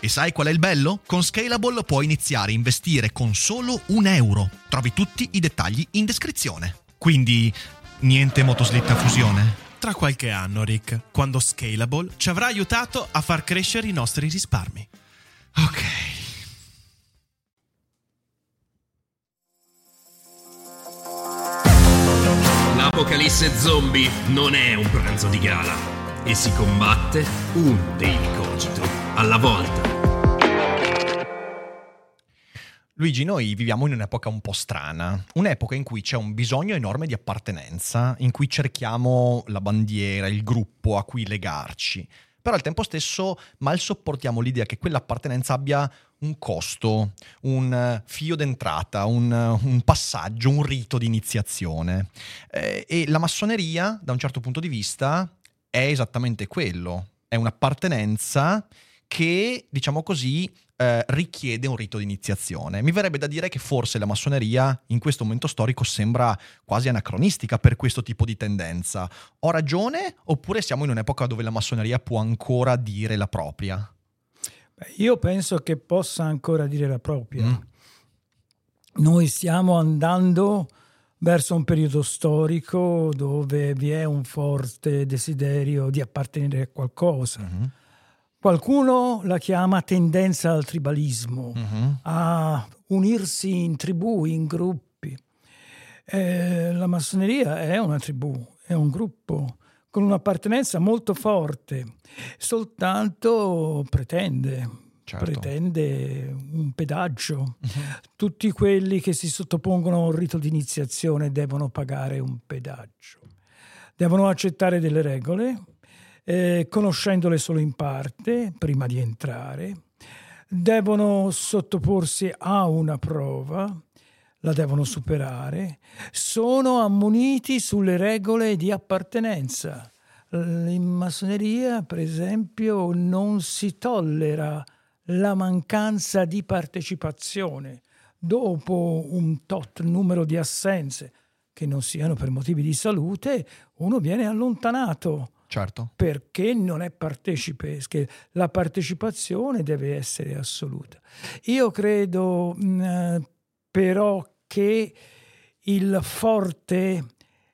E sai qual è il bello? Con Scalable puoi iniziare a investire con solo un euro. Trovi tutti i dettagli in descrizione. Quindi, niente motoslitta fusione? Tra qualche anno, Rick, quando Scalable ci avrà aiutato a far crescere i nostri risparmi. Ok. L'apocalisse zombie non è un pranzo di gala e si combatte un daily cogito alla volta. Luigi, noi viviamo in un'epoca un po' strana, un'epoca in cui c'è un bisogno enorme di appartenenza, in cui cerchiamo la bandiera, il gruppo a cui legarci, però al tempo stesso mal sopportiamo l'idea che quell'appartenenza abbia un costo, un fio d'entrata, un, un passaggio, un rito di iniziazione. Eh, e la massoneria, da un certo punto di vista, è esattamente quello, è un'appartenenza che, diciamo così, eh, richiede un rito di iniziazione. Mi verrebbe da dire che forse la massoneria in questo momento storico sembra quasi anacronistica per questo tipo di tendenza. Ho ragione oppure siamo in un'epoca dove la massoneria può ancora dire la propria? Beh, io penso che possa ancora dire la propria. Mm. Noi stiamo andando verso un periodo storico dove vi è un forte desiderio di appartenere a qualcosa. Mm-hmm Qualcuno la chiama tendenza al tribalismo, uh-huh. a unirsi in tribù, in gruppi. Eh, la massoneria è una tribù, è un gruppo con un'appartenenza molto forte, soltanto pretende, certo. pretende un pedaggio. Uh-huh. Tutti quelli che si sottopongono a un rito di iniziazione devono pagare un pedaggio, devono accettare delle regole eh, conoscendole solo in parte prima di entrare, devono sottoporsi a una prova, la devono superare, sono ammoniti sulle regole di appartenenza. In massoneria, per esempio, non si tollera la mancanza di partecipazione. Dopo un tot numero di assenze, che non siano per motivi di salute, uno viene allontanato Certo. Perché non è partecipe, la partecipazione deve essere assoluta. Io credo mh, mm, però che il forte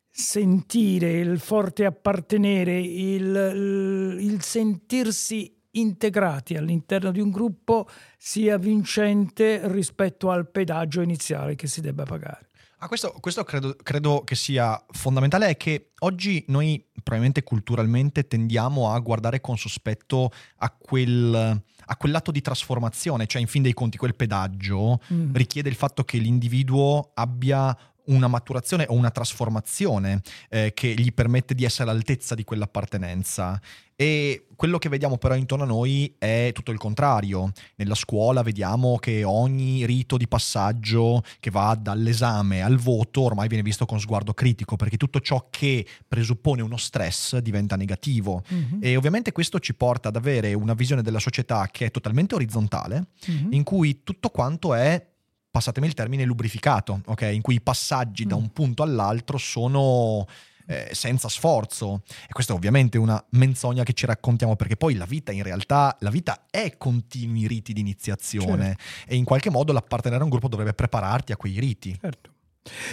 sentire, il forte appartenere, il, il, il sentirsi integrati all'interno di un gruppo sia vincente rispetto al pedaggio iniziale che si debba pagare. Ah, questo, questo credo, credo, che sia fondamentale, è che oggi noi probabilmente culturalmente tendiamo a guardare con sospetto a quel, a quel lato di trasformazione, cioè in fin dei conti quel pedaggio mm. richiede il fatto che l'individuo abbia una maturazione o una trasformazione eh, che gli permette di essere all'altezza di quell'appartenenza. E quello che vediamo però intorno a noi è tutto il contrario. Nella scuola vediamo che ogni rito di passaggio che va dall'esame al voto ormai viene visto con sguardo critico, perché tutto ciò che presuppone uno stress diventa negativo. Mm-hmm. E ovviamente questo ci porta ad avere una visione della società che è totalmente orizzontale, mm-hmm. in cui tutto quanto è passatemi il termine, lubrificato, ok? In cui i passaggi mm. da un punto all'altro sono eh, senza sforzo. E questa è ovviamente una menzogna che ci raccontiamo perché poi la vita in realtà, la vita è continui riti di iniziazione certo. e in qualche modo l'appartenere a un gruppo dovrebbe prepararti a quei riti. Certo.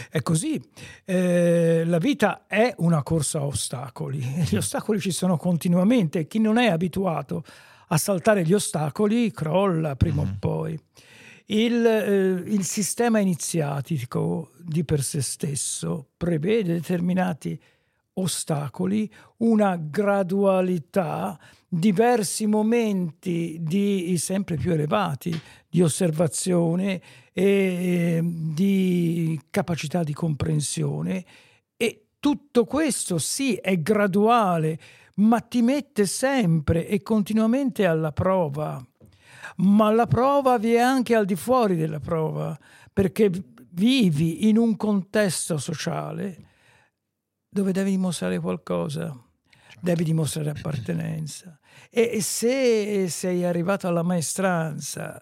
È così, eh, la vita è una corsa a ostacoli, gli ostacoli ci sono continuamente, chi non è abituato a saltare gli ostacoli crolla prima mm. o poi. Il, eh, il, sistema iniziatico di per sé stesso prevede determinati ostacoli, una gradualità, diversi momenti di sempre più elevati di osservazione e di capacità di comprensione e tutto questo sì è graduale, ma ti mette sempre e continuamente alla prova. Ma la prova vi è anche al di fuori della prova, perché vivi in un contesto sociale dove devi dimostrare qualcosa, certo. devi dimostrare appartenenza. E se sei arrivato alla maestranza,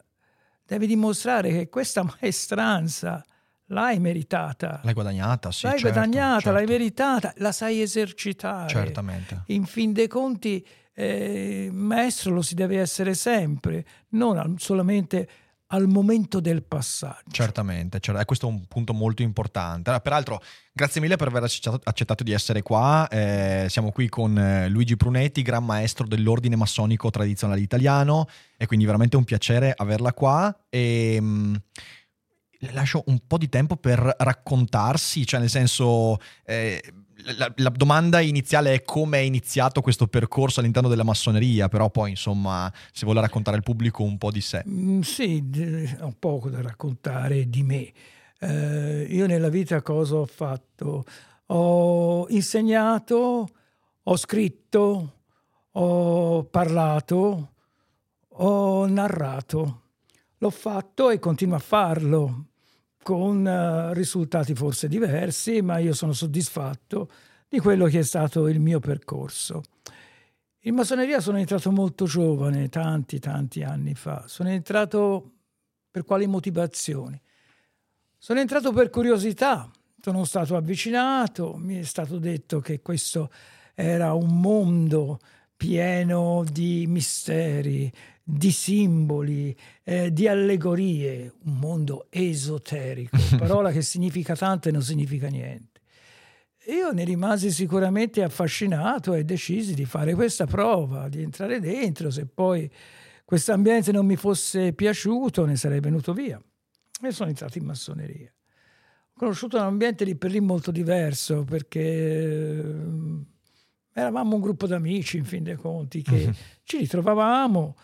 devi dimostrare che questa maestranza l'hai meritata. L'hai guadagnata, sì. L'hai certo, guadagnata, certo. l'hai meritata, la sai esercitare. Certamente. In fin dei conti, eh, maestro lo si deve essere sempre, non solamente al momento del passaggio. Certamente, cioè, questo è un punto molto importante. Peraltro, grazie mille per aver accettato di essere qua. Eh, siamo qui con eh, Luigi Prunetti, gran maestro dell'ordine massonico tradizionale italiano, e quindi veramente un piacere averla qua. E, mh, lascio un po' di tempo per raccontarsi, cioè nel senso... Eh, la, la, domanda iniziale è come è iniziato questo percorso all'interno della massoneria, però poi insomma se vuole raccontare al pubblico un po' di sé. Mm, sì, ho poco da raccontare di me. Eh, io nella vita cosa ho fatto? Ho insegnato, ho scritto, ho parlato, ho narrato. L'ho fatto e continuo a farlo con uh, risultati forse diversi, ma io sono soddisfatto di quello che è stato il mio percorso. In massoneria sono entrato molto giovane, tanti, tanti anni fa. Sono entrato per quali motivazioni? Sono entrato per curiosità, sono stato avvicinato, mi è stato detto che questo era un mondo pieno di misteri, di simboli, eh, di allegorie, un mondo esoterico, parola che significa tanto e non significa niente. Io ne rimasi sicuramente affascinato e decisi di fare questa prova, di entrare dentro, se poi questo ambiente non mi fosse piaciuto ne sarei venuto via. E sono entrato in massoneria. Ho conosciuto un ambiente lì per lì molto diverso perché eh, eravamo un gruppo d'amici in fin dei conti che ci ritrovavamo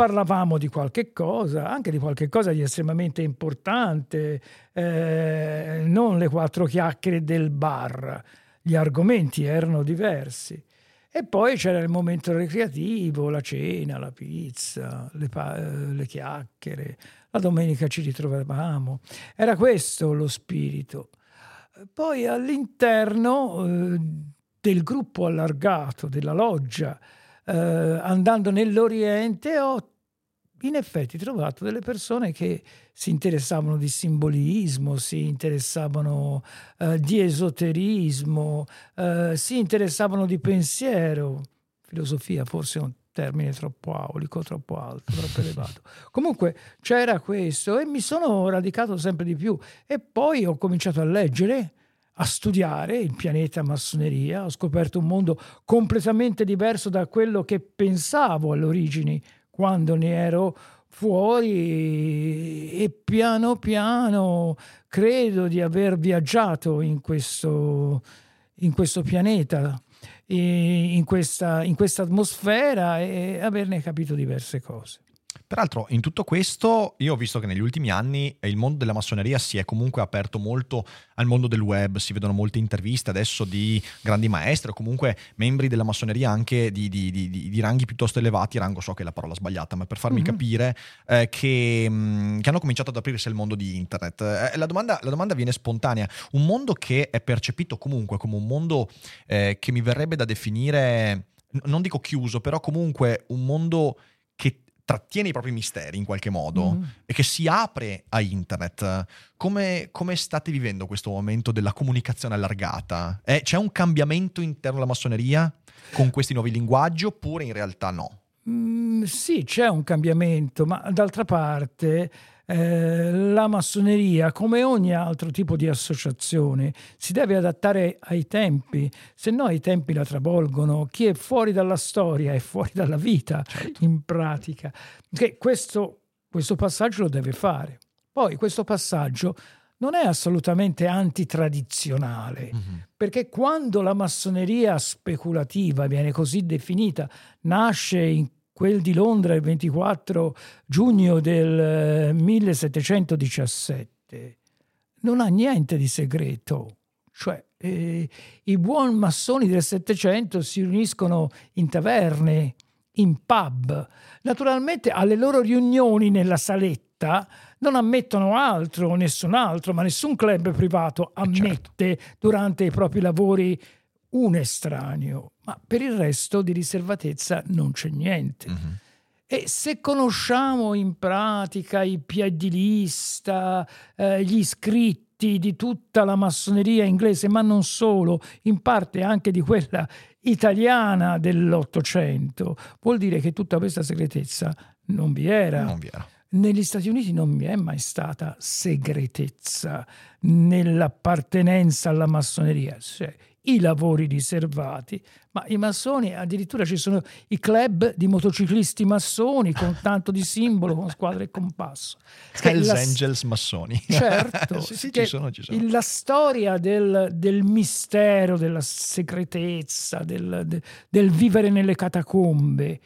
parlavamo di qualche cosa, anche di qualche cosa di estremamente importante, eh, non le quattro chiacchiere del bar, gli argomenti erano diversi. E poi c'era il momento recreativo, la cena, la pizza, le, pa- eh, le chiacchiere, la domenica ci ritrovavamo. Era questo lo spirito. Poi all'interno eh, del gruppo allargato, della loggia, eh, andando nell'Oriente ho in effetti trovato delle persone che si interessavano di simbolismo, si interessavano eh, di esoterismo, eh, si interessavano di pensiero. Filosofia forse è un termine troppo aulico, troppo alto, troppo elevato. Comunque c'era questo e mi sono radicato sempre di più e poi ho cominciato a leggere a studiare il pianeta massoneria, ho scoperto un mondo completamente diverso da quello che pensavo all'origine quando ne ero fuori e piano piano credo di aver viaggiato in questo, in questo pianeta, in questa, in questa atmosfera e averne capito diverse cose. Peraltro, in tutto questo, io ho visto che negli ultimi anni il mondo della massoneria si è comunque aperto molto al mondo del web, si vedono molte interviste adesso di grandi maestri o comunque membri della massoneria anche di, di, di, di ranghi piuttosto elevati, rango so che è la parola sbagliata, ma per farmi mm-hmm. capire eh, che, mh, mm, che, hanno cominciato ad aprirsi al mondo di internet. Eh, la, domanda, la, domanda, viene spontanea, un mondo che è percepito comunque come un mondo eh, che mi verrebbe da definire, non dico chiuso, però comunque un mondo trattiene i propri misteri in qualche modo mm. e che si apre a internet. Come, come, state vivendo questo momento della comunicazione allargata? Eh, c'è un cambiamento interno alla massoneria con questi nuovi linguaggi oppure in realtà no? Mm, sì, c'è un cambiamento, ma d'altra parte eh, la massoneria, come ogni altro tipo di associazione, si deve adattare ai tempi, se no i tempi la travolgono. Chi è fuori dalla storia è fuori dalla vita, certo. in pratica. Che questo, questo passaggio lo deve fare. Poi questo passaggio non è assolutamente antitradizionale, mm-hmm. perché quando la massoneria speculativa viene così definita, nasce in quel di Londra il 24 giugno del 1717, eh, non ha niente di segreto. Cioè, eh, i buoni massoni del Settecento si riuniscono in taverne, in pub. Naturalmente alle loro riunioni nella saletta non ammettono altro, nessun altro, ma nessun club privato eh, ammette certo. durante i propri lavori un estraneo, ma per il resto di riservatezza non c'è niente. Mm-hmm. E se conosciamo in pratica i piedi lista, eh, gli iscritti di tutta la massoneria inglese, ma non solo, in parte anche di quella italiana dell'Ottocento, vuol dire che tutta questa segretezza non vi era. Non vi era. Negli Stati Uniti non vi è mai stata segretezza nell'appartenenza alla massoneria. Cioè, i lavori riservati, ma i massoni addirittura ci sono i club di motociclisti massoni con tanto di simbolo, con squadra e compasso. Hells la... Angels massoni. Certo, sì, sì, ci sono, ci sono. La storia del, del mistero, della segretezza, del, del, del vivere nelle catacombe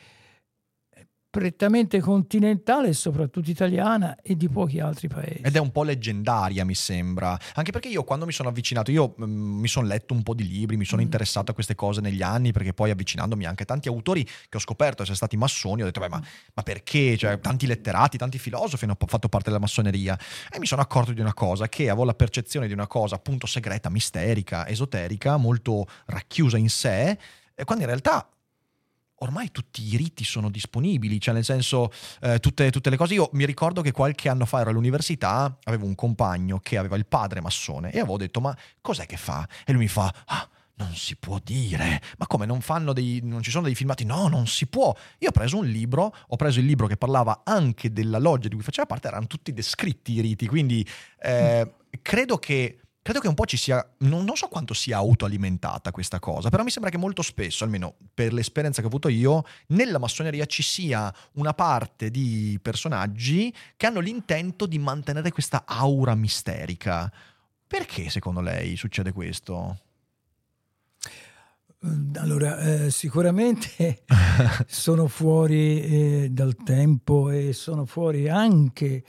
prettamente continentale e soprattutto italiana e di pochi altri paesi. Ed è un po' leggendaria, mi sembra. Anche perché io quando mi sono avvicinato, io mh, mm, mi sono letto un po' di libri, mi sono mm. interessato a queste cose negli anni, perché poi avvicinandomi anche a tanti autori che ho scoperto essere stati massoni, ho detto, beh, ma, ma perché? Cioè, tanti letterati, tanti filosofi hanno fatto parte della massoneria. E mi sono accorto di una cosa, che avevo la percezione di una cosa appunto segreta, misterica, esoterica, molto racchiusa in sé, quando in realtà ormai tutti i riti sono disponibili, cioè nel senso eh, tutte, tutte, le cose. Io mi ricordo che qualche anno fa ero all'università, avevo un compagno che aveva il padre massone e avevo detto ma cos'è che fa? E lui mi fa ah, non si può dire, ma come non fanno dei, non ci sono dei filmati? No, non si può. Io ho preso un libro, ho preso il libro che parlava anche della loggia di cui faceva parte, erano tutti descritti i riti, quindi eh, credo che credo che un po' ci sia, non, non, so quanto sia autoalimentata questa cosa, però mi sembra che molto spesso, almeno per l'esperienza che ho avuto io, nella massoneria ci sia una parte di personaggi che hanno l'intento di mantenere questa aura misterica. Perché secondo lei succede questo? Allora, eh, sicuramente sono fuori eh, dal tempo e sono fuori anche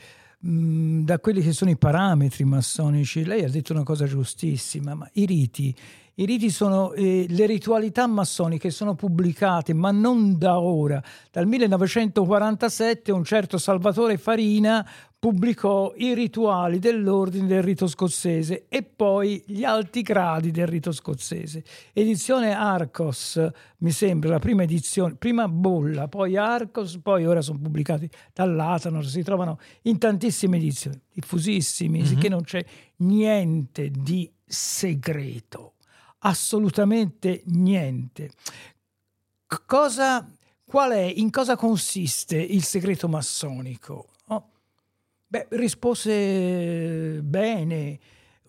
da quelli che sono i parametri massonici, lei ha detto una cosa giustissima, ma i riti, i riti sono eh, le ritualità massoniche sono pubblicate, ma non da ora. Dal 1947 un certo Salvatore Farina pubblicò i rituali dell'ordine del rito scozzese e poi gli alti gradi del rito scozzese. Edizione Arcos, mi sembra, la prima edizione, prima bolla, poi Arcos, poi ora sono pubblicati dall'Atanor, si trovano in tantissime edizioni, diffusissimi, mm-hmm. che non c'è niente di segreto, assolutamente niente. Cosa, qual è, in cosa consiste il segreto massonico? Beh, rispose bene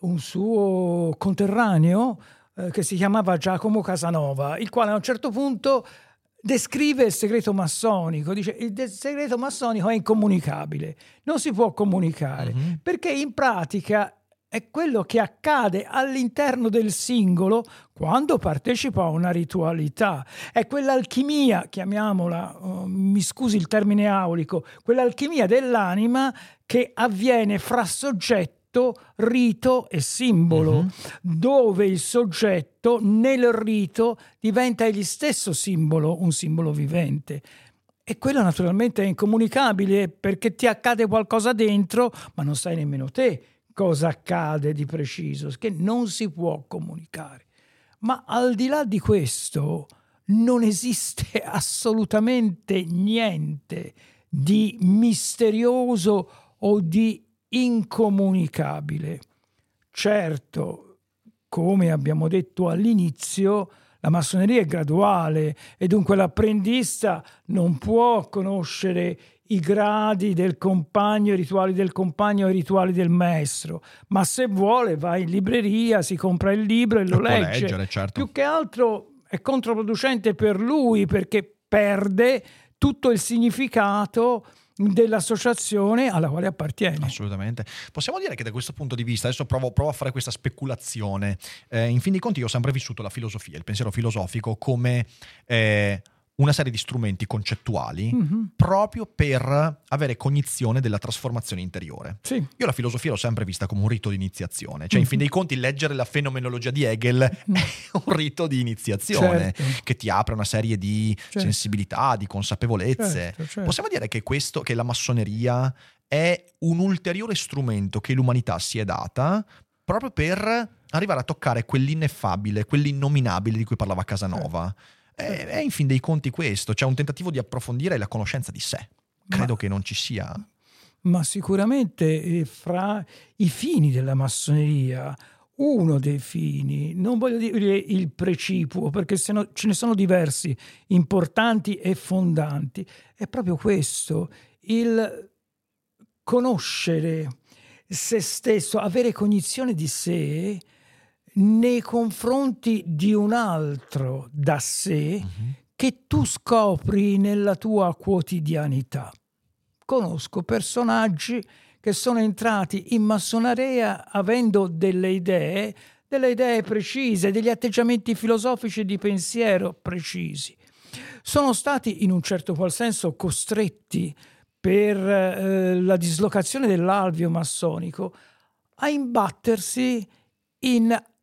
un suo conterraneo eh, che si chiamava Giacomo Casanova, il quale a un certo punto descrive il segreto massonico, dice il segreto massonico è incomunicabile, non si può comunicare, mm-hmm. perché in pratica è quello che accade all'interno del singolo quando partecipa a una ritualità. È quell'alchimia, chiamiamola, uh, mi scusi il termine aulico, quell'alchimia dell'anima che avviene fra soggetto, rito e simbolo, uh-huh. dove il soggetto nel rito diventa egli stesso simbolo, un simbolo vivente. E quello naturalmente è incomunicabile perché ti accade qualcosa dentro, ma non sai nemmeno te cosa accade di preciso, che non si può comunicare. Ma al di là di questo non esiste assolutamente niente di misterioso o di incomunicabile. Certo, come abbiamo detto all'inizio, la massoneria è graduale e dunque l'apprendista non può conoscere i gradi del compagno, i rituali del compagno e i rituali del maestro, ma se vuole va in libreria, si compra il libro e lo, legge. Leggere, certo. Più che altro è controproducente per lui perché perde tutto il significato dell'associazione alla quale appartiene. Assolutamente. Possiamo dire che da questo punto di vista, adesso provo, provo a fare questa speculazione, eh, in fin dei conti io ho sempre vissuto la filosofia, il pensiero filosofico come... Eh, una serie di strumenti concettuali mm-hmm. proprio per avere cognizione della trasformazione interiore. Sì. Io la filosofia l'ho sempre vista come un rito di iniziazione, cioè mm-hmm. in fin dei conti leggere la fenomenologia di Hegel mm-hmm. è un rito di iniziazione certo. che ti apre una serie di certo. sensibilità, di consapevolezze. Certo, certo, Possiamo dire che questo, che la massoneria è un ulteriore strumento che l'umanità si è data proprio per arrivare a toccare quell'ineffabile, quell'innominabile di cui parlava Casanova. Certo è, è in fin dei conti questo, c'è un tentativo di approfondire la conoscenza di sé. Credo ma, che non ci sia. Ma sicuramente eh, fra i fini della massoneria, uno dei fini, non voglio dire il precipuo, perché se no, ce ne sono diversi, importanti e fondanti, è proprio questo, il conoscere se stesso, avere cognizione di sé nei confronti di un altro da sé uh-huh. che tu scopri nella tua quotidianità. Conosco personaggi che sono entrati in massoneria avendo delle idee, delle idee precise, degli atteggiamenti filosofici di pensiero precisi. Sono stati in un certo qual senso costretti per eh, la dislocazione dell'alveo massonico a imbattersi in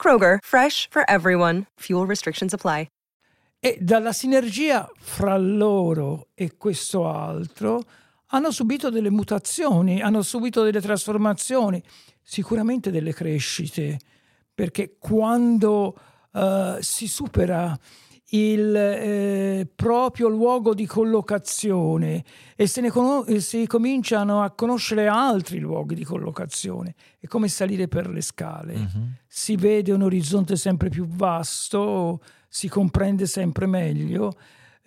Kroger, fresh for everyone. Fuel restrictions apply. E dalla sinergia fra loro e questo altro hanno subito delle mutazioni, hanno subito delle trasformazioni, sicuramente delle crescite, perché quando uh, si supera il eh, proprio luogo di collocazione e se ne con- si cominciano a conoscere altri luoghi di collocazione. È come salire per le scale. Uh-huh. Si vede un orizzonte sempre più vasto, si comprende sempre meglio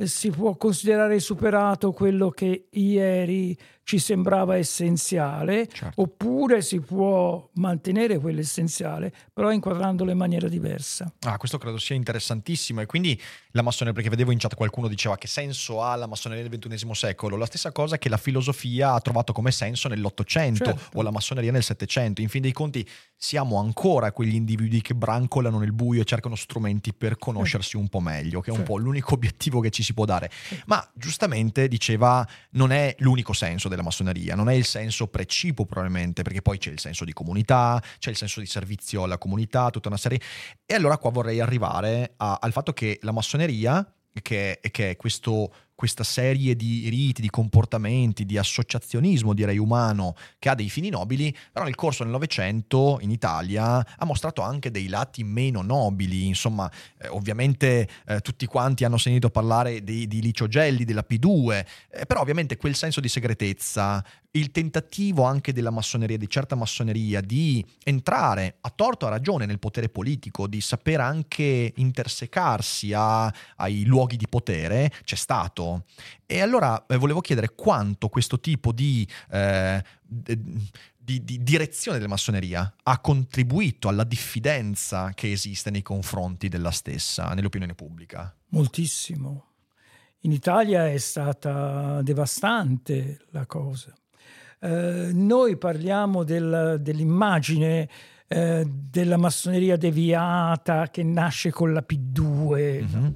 si può considerare superato quello che ieri ci sembrava essenziale, certo. oppure si può mantenere quello essenziale, però inquadrandolo in maniera diversa. Ah, questo credo sia interessantissimo e quindi la massoneria, perché vedevo in chat qualcuno diceva che senso ha la massoneria del XXI secolo, la stessa cosa che la filosofia ha trovato come senso nell'Ottocento certo. o la massoneria nel Settecento, in fin dei conti siamo ancora quegli individui che brancolano nel buio e cercano strumenti per conoscersi un po' meglio, che è un certo. po' l'unico obiettivo che ci si può dare. Ma giustamente diceva non è l'unico senso della massoneria, non è il senso precipuo probabilmente, perché poi c'è il senso di comunità, c'è il senso di servizio alla comunità, tutta una serie. E allora qua vorrei arrivare a, al fatto che la massoneria, che, che è questo questa serie di riti, di comportamenti, di associazionismo, direi umano, che ha dei fini nobili, però nel corso del Novecento in Italia ha mostrato anche dei lati meno nobili. Insomma, eh, ovviamente eh, tutti quanti hanno sentito parlare di, di Licio Gelli, della P2, eh, però ovviamente quel senso di segretezza, il tentativo anche della massoneria, di certa massoneria, di entrare a torto a ragione nel potere politico, di saper anche intersecarsi a, ai luoghi di potere, c'è stato. E allora eh, volevo chiedere quanto questo tipo di, eh, di, di direzione della massoneria ha contribuito alla diffidenza che esiste nei confronti della stessa, nell'opinione pubblica. Moltissimo. In Italia è stata devastante la cosa. Eh, noi parliamo del, dell'immagine eh, della massoneria deviata che nasce con la P2. Mm-hmm.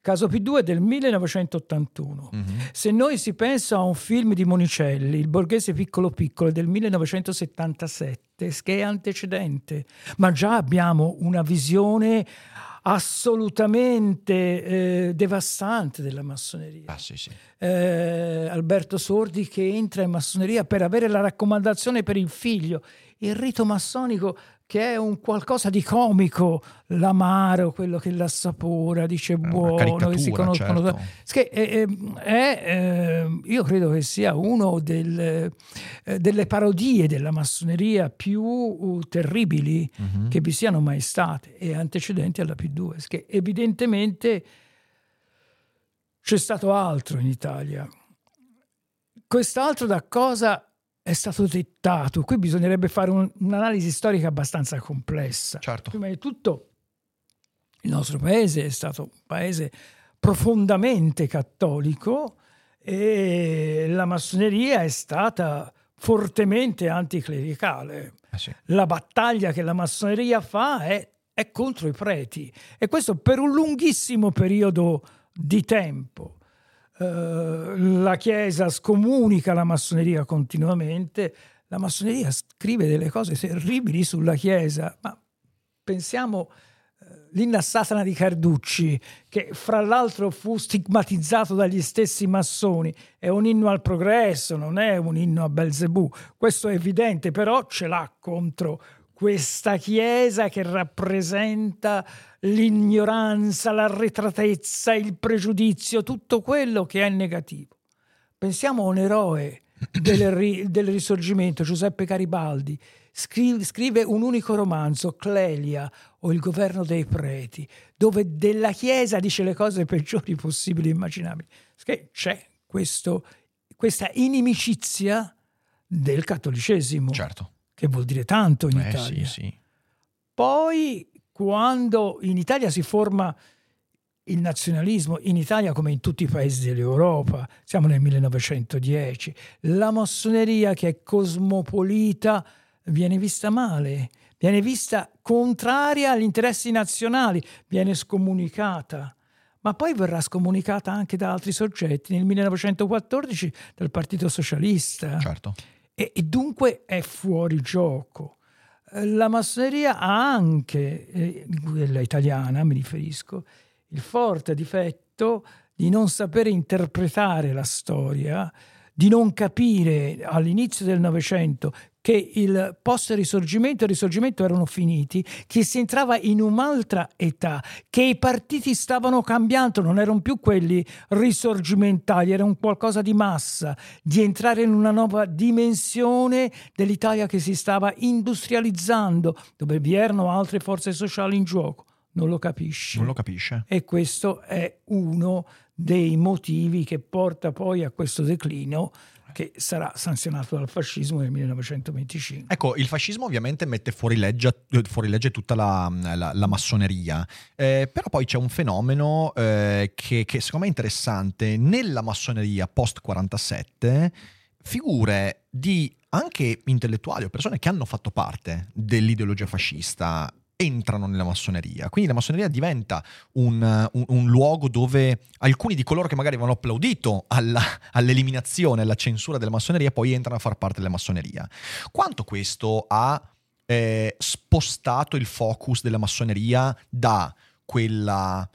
Caso P2 è del 1981. Mm-hmm. Se noi si pensa a un film di Monicelli, Il borghese piccolo piccolo, del 1977, che è antecedente, ma già abbiamo una visione assolutamente eh, devastante della massoneria. Ah, sì, sì. Eh, Alberto Sordi che entra in massoneria per avere la raccomandazione per il figlio. Il rito massonico che è un qualcosa di comico, l'amaro, quello che l'assapora, dice buono, che si conoscono. Certo. Che è, è, è, io credo che sia una del, delle parodie della massoneria più uh, terribili uh-huh. che vi siano mai state e antecedenti alla P2, che evidentemente c'è stato altro in Italia. Quest'altro da cosa è stato dettato. Qui bisognerebbe fare un, un'analisi storica abbastanza complessa. Certo. Prima di tutto, il nostro paese è stato un paese profondamente cattolico e la massoneria è stata fortemente anticlericale. Eh sì. La battaglia che la massoneria fa è, è contro i preti e questo per un lunghissimo periodo di tempo. Uh, la Chiesa scomunica la massoneria continuamente, la massoneria scrive delle cose terribili sulla Chiesa, ma pensiamo uh, l'inna Satana di Carducci, che fra l'altro fu stigmatizzato dagli stessi massoni, è un inno al progresso, non è un inno a Belzebù, questo è evidente, però ce l'ha contro questa Chiesa che rappresenta l'ignoranza, l'arretratezza, il pregiudizio, tutto quello che è negativo. Pensiamo a un eroe del, del risorgimento, Giuseppe Garibaldi, scrive, scrive un unico romanzo, Clelia o Il governo dei preti, dove della Chiesa dice le cose peggiori possibili e immaginabili. Che c'è questo, questa inimicizia del cattolicesimo. Certo che vuol dire tanto in eh, Italia. Sì, sì. Poi, quando in Italia si forma il nazionalismo, in Italia come in tutti i paesi dell'Europa, siamo nel 1910, la massoneria che è cosmopolita viene vista male, viene vista contraria agli interessi nazionali, viene scomunicata ma poi verrà scomunicata anche da altri soggetti, nel 1914 dal Partito Socialista. Certo e, e dunque è fuori gioco. La massoneria ha anche, eh, quella italiana mi riferisco, il forte difetto di non sapere interpretare la storia, di non capire all'inizio del Novecento che il post-risorgimento e il risorgimento erano finiti, che si entrava in un'altra età, che i partiti stavano cambiando, non erano più quelli risorgimentali, era un qualcosa di massa, di entrare in una nuova dimensione dell'Italia che si stava industrializzando, dove vi erano altre forze sociali in gioco. Non lo capisce. Non lo capisce. E questo è uno dei motivi che porta poi a questo declino che sarà sanzionato dal fascismo nel 1925. Ecco, il fascismo ovviamente mette fuori legge, fuori legge tutta la, la, la massoneria, eh, però poi c'è un fenomeno eh, che, che secondo me è interessante. Nella massoneria post-47 figure di anche intellettuali o persone che hanno fatto parte dell'ideologia fascista entrano nella massoneria. Quindi la massoneria diventa un, un, un, luogo dove alcuni di coloro che magari avevano applaudito alla, all'eliminazione, alla censura della massoneria, poi entrano a far parte della massoneria. Quanto questo ha eh, spostato il focus della massoneria da quella,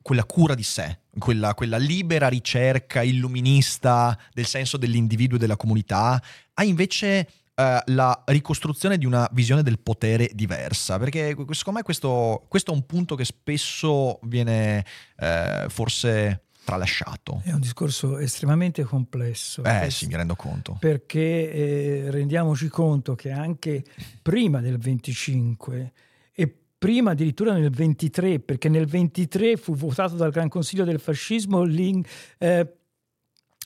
quella cura di sé, quella, quella, libera ricerca illuminista del senso dell'individuo e della comunità, a invece uh, la ricostruzione di una visione del potere diversa, perché secondo me questo, questo è un punto che spesso viene uh, forse tralasciato. È un discorso estremamente complesso. Eh sì, mi rendo conto. Perché eh, rendiamoci conto che anche prima del 25 e prima addirittura nel 23, perché nel 23 fu votato dal Gran Consiglio del Fascismo eh,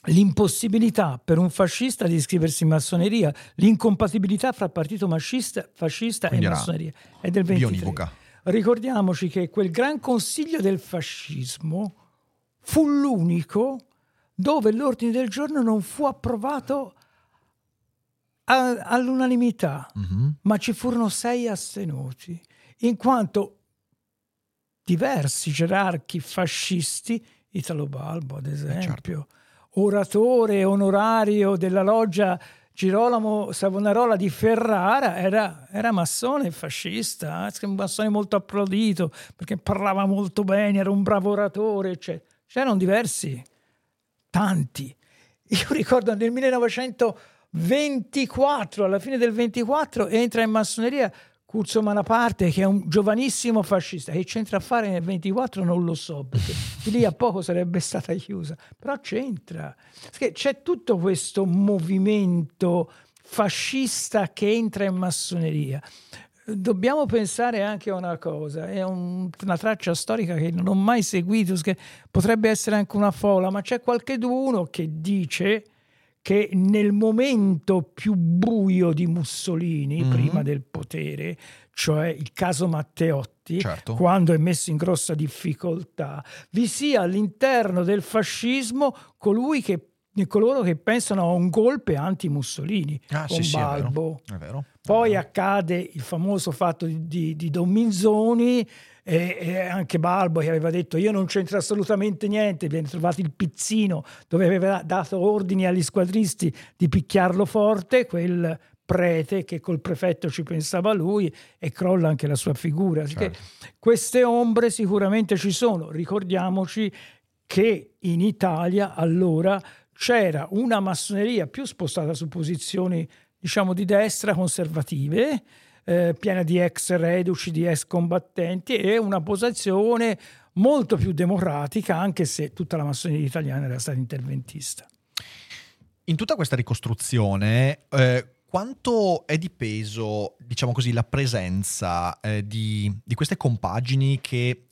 l'impossibilità per un fascista di iscriversi in massoneria, l'incompatibilità fra partito fascista, fascista e massoneria è del 23. Bionivoca. Ricordiamoci che quel gran consiglio del fascismo fu l'unico dove l'ordine del giorno non fu approvato a, all'unanimità, uh-huh. ma ci furono sei astenuti, in quanto diversi gerarchi fascisti, Italo Balbo ad esempio, eh certo oratore onorario della loggia Girolamo Savonarola di Ferrara era, era massone fascista, un massone molto applaudito perché parlava molto bene, era un bravo oratore, eccetera. C'erano diversi, tanti. Io ricordo nel 1924, alla fine del 24, entra in massoneria Curzo Malaparte, che è un giovanissimo fascista, che c'entra a fare nel 24 non lo so, perché di lì a poco sarebbe stata chiusa, però c'entra. Perché c'è tutto questo movimento fascista che entra in massoneria. Dobbiamo pensare anche a una cosa, è un, una traccia storica che non ho mai seguito, che potrebbe essere anche una folla, ma c'è qualcuno che dice che nel momento più buio di Mussolini, mm-hmm. prima del potere, cioè il caso Matteotti, certo. quando è messo in grossa difficoltà, vi sia all'interno del fascismo colui che coloro che pensano a un golpe anti-Mussolini ah, con sì, Balbo. Sì, è vero. È vero. Poi accade il famoso fatto di, di, di Don Minzoni e, e, anche Balbo che aveva detto io non c'entro assolutamente niente, viene trovato il pizzino dove aveva dato ordini agli squadristi di picchiarlo forte, quel prete che col prefetto ci pensava lui e crolla anche la sua figura. Certo. Queste ombre sicuramente ci sono, ricordiamoci che in Italia allora c'era una massoneria più spostata su posizioni diciamo di destra conservative eh, piena di ex reduci, di ex combattenti e una posizione molto più democratica, anche se tutta la massoneria italiana era stata interventista. In tutta questa ricostruzione, eh, quanto è di peso, diciamo così, la presenza eh, di, di queste compagini che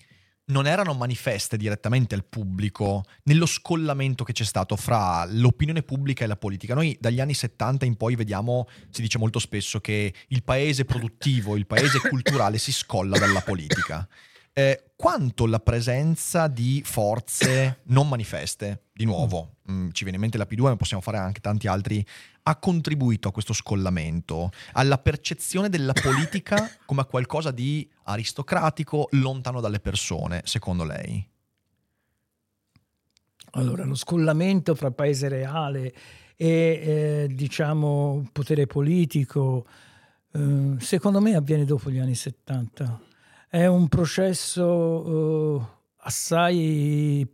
non erano manifeste direttamente al pubblico nello scollamento che c'è stato fra l'opinione pubblica e la politica. Noi dagli anni 70 in poi vediamo, si dice molto spesso, che il paese produttivo, il paese culturale si scolla dalla politica. Eh, quanto la presenza di forze non manifeste, di nuovo, mh, mm, ci viene in mente la P2, ma possiamo fare anche tanti altri, ha contribuito a questo scollamento, alla percezione della politica come a qualcosa di aristocratico, lontano dalle persone, secondo lei? Allora, lo scollamento fra paese reale e eh, diciamo potere politico, eh, secondo me avviene dopo gli anni 70 è un processo uh, assai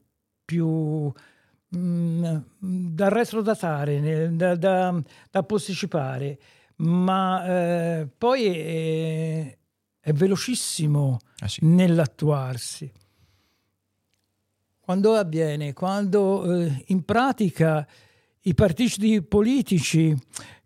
più mm, da retrodatare, da, da, da posticipare, ma eh, poi è, è velocissimo ah, sì. nell'attuarsi. Quando avviene? Quando eh, in pratica i partiti politici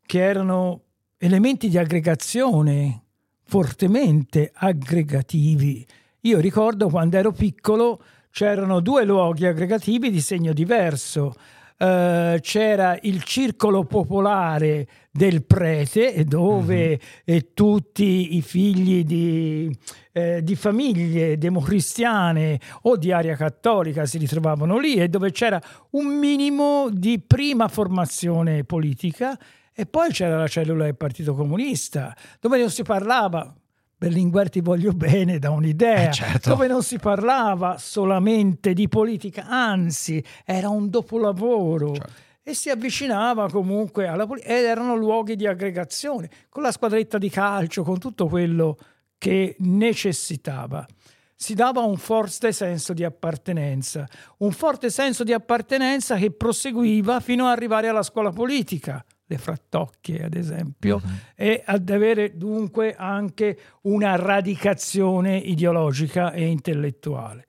che erano elementi di aggregazione fortemente aggregativi. Io ricordo quando ero piccolo c'erano due luoghi aggregativi di segno diverso. Uh, c'era il circolo popolare del prete dove uh-huh. eh, tutti i figli di, eh, di, famiglie democristiane o di aria cattolica si ritrovavano lì e dove c'era un minimo di prima formazione politica e poi c'era la cellula del Partito Comunista, dove non si parlava, Berlinguer ti voglio bene da un'idea, eh certo. dove non si parlava solamente di politica, anzi era un dopolavoro. Certo. E si avvicinava comunque alla politica ed erano luoghi di aggregazione, con la squadretta di calcio, con tutto quello che necessitava si dava un forte senso di appartenenza, un forte senso di appartenenza che proseguiva fino ad arrivare alla scuola politica, le frattocchie ad esempio, uh-huh. e ad avere dunque anche una radicazione ideologica e intellettuale.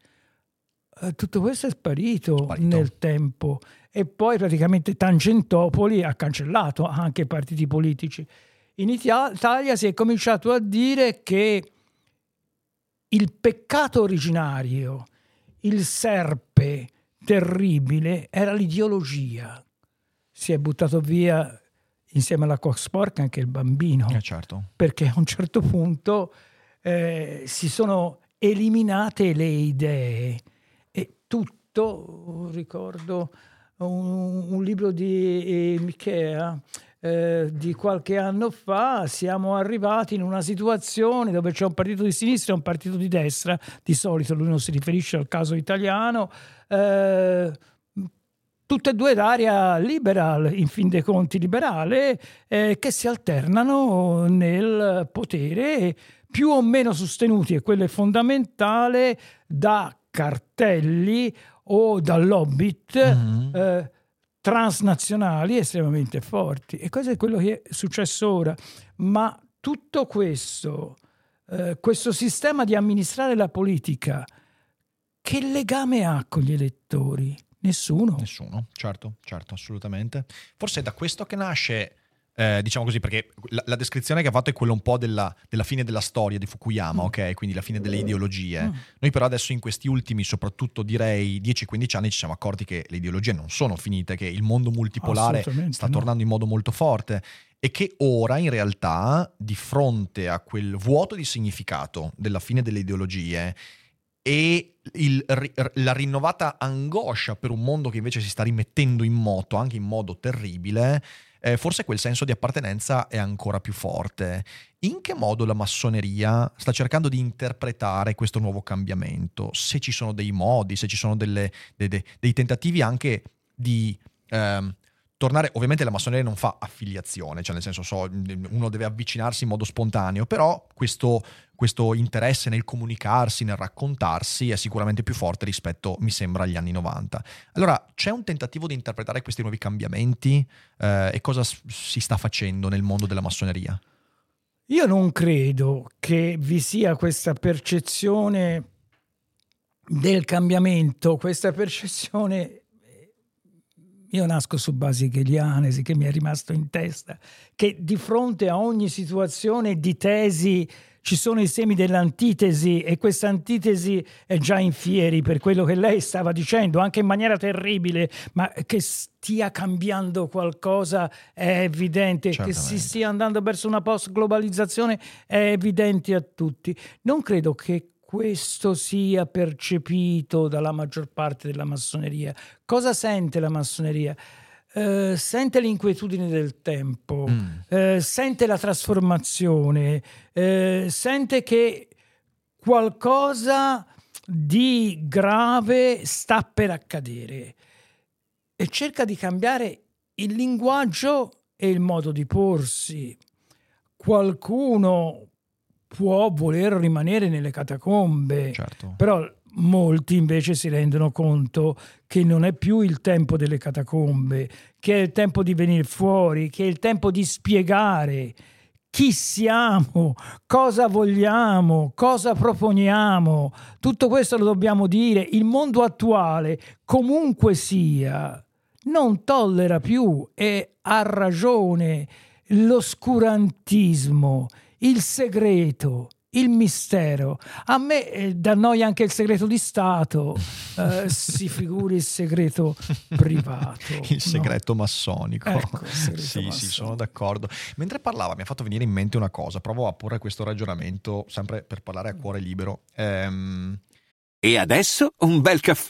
Eh, tutto questo è sparito, sparito, nel tempo e poi praticamente Tangentopoli ha cancellato anche i partiti politici. In Italia si è cominciato a dire che il peccato originario, il serpe terribile, era l'ideologia. Si è buttato via insieme alla Coxpork anche il bambino. Eh certo. Perché a un certo punto eh, si sono eliminate le idee e tutto, ricordo un, un libro di eh, Michea eh, di qualche anno fa, siamo arrivati in una situazione dove c'è un partito di sinistra e un partito di destra, di solito lui non si riferisce al caso italiano, eh, tutte e due d'area liberal, in fin dei conti liberale, eh, che si alternano nel potere più o meno sostenuti, e quello è fondamentale, da cartelli o da lobbit mm-hmm. eh, transnazionali estremamente forti. E questo è quello che è successo ora. Ma tutto questo eh, questo sistema di amministrare la politica, che legame ha con gli elettori? Nessuno. Nessuno, certo, certo, assolutamente. Forse è da questo che nasce eh, diciamo così, perché la, la, descrizione che ha fatto è quella un po' della, della fine della storia di Fukuyama, mm. ok? Quindi la fine delle ideologie. Mm. Noi però adesso in questi ultimi, soprattutto direi 10-15 anni, ci siamo accorti che le ideologie non sono finite, che il mondo multipolare sta no. tornando in modo molto forte e che ora in realtà di fronte a quel vuoto di significato della fine delle ideologie e il, la rinnovata angoscia per un mondo che invece si sta rimettendo in moto anche in modo terribile, eh, forse quel senso di appartenenza è ancora più forte. In che modo la massoneria sta cercando di interpretare questo nuovo cambiamento? Se ci sono dei modi, se ci sono delle, de, de, dei tentativi anche di... Ehm, tornare, ovviamente la massoneria non fa affiliazione, cioè nel senso so, uno deve avvicinarsi in modo spontaneo, però questo, questo, interesse nel comunicarsi, nel raccontarsi è sicuramente più forte rispetto, mi sembra, agli anni 90. Allora, c'è un tentativo di interpretare questi nuovi cambiamenti eh, e cosa si sta facendo nel mondo della massoneria? Io non credo che vi sia questa percezione del cambiamento, questa percezione io nasco su basi hegeliane, che mi è rimasto in testa, che di fronte a ogni situazione di tesi ci sono i semi dell'antitesi e questa antitesi è già in fieri per quello che lei stava dicendo, anche in maniera terribile, ma che stia cambiando qualcosa è evidente, Certamente. che si stia andando verso una post-globalizzazione è evidente a tutti. Non credo che questo sia percepito dalla maggior parte della massoneria. Cosa sente la massoneria? Uh, sente l'inquietudine del tempo, mm. uh, sente la trasformazione, uh, sente che qualcosa di grave sta per accadere e cerca di cambiare il linguaggio e il modo di porsi. Qualcuno può voler rimanere nelle catacombe, certo. però molti invece si rendono conto che non è più il tempo delle catacombe, che è il tempo di venire fuori, che è il tempo di spiegare chi siamo, cosa vogliamo, cosa proponiamo. Tutto questo lo dobbiamo dire. Il mondo attuale, comunque sia, non tollera più e ha ragione l'oscurantismo il segreto, il mistero. A me eh, dà noia anche il segreto di Stato, eh, si figuri il segreto privato. il segreto no? massonico. Ecco, il segreto sì, massonico. sì, sono d'accordo. Mentre parlava mi ha fatto venire in mente una cosa, provo a porre questo ragionamento sempre per parlare a cuore libero. Ehm... E adesso un bel caffè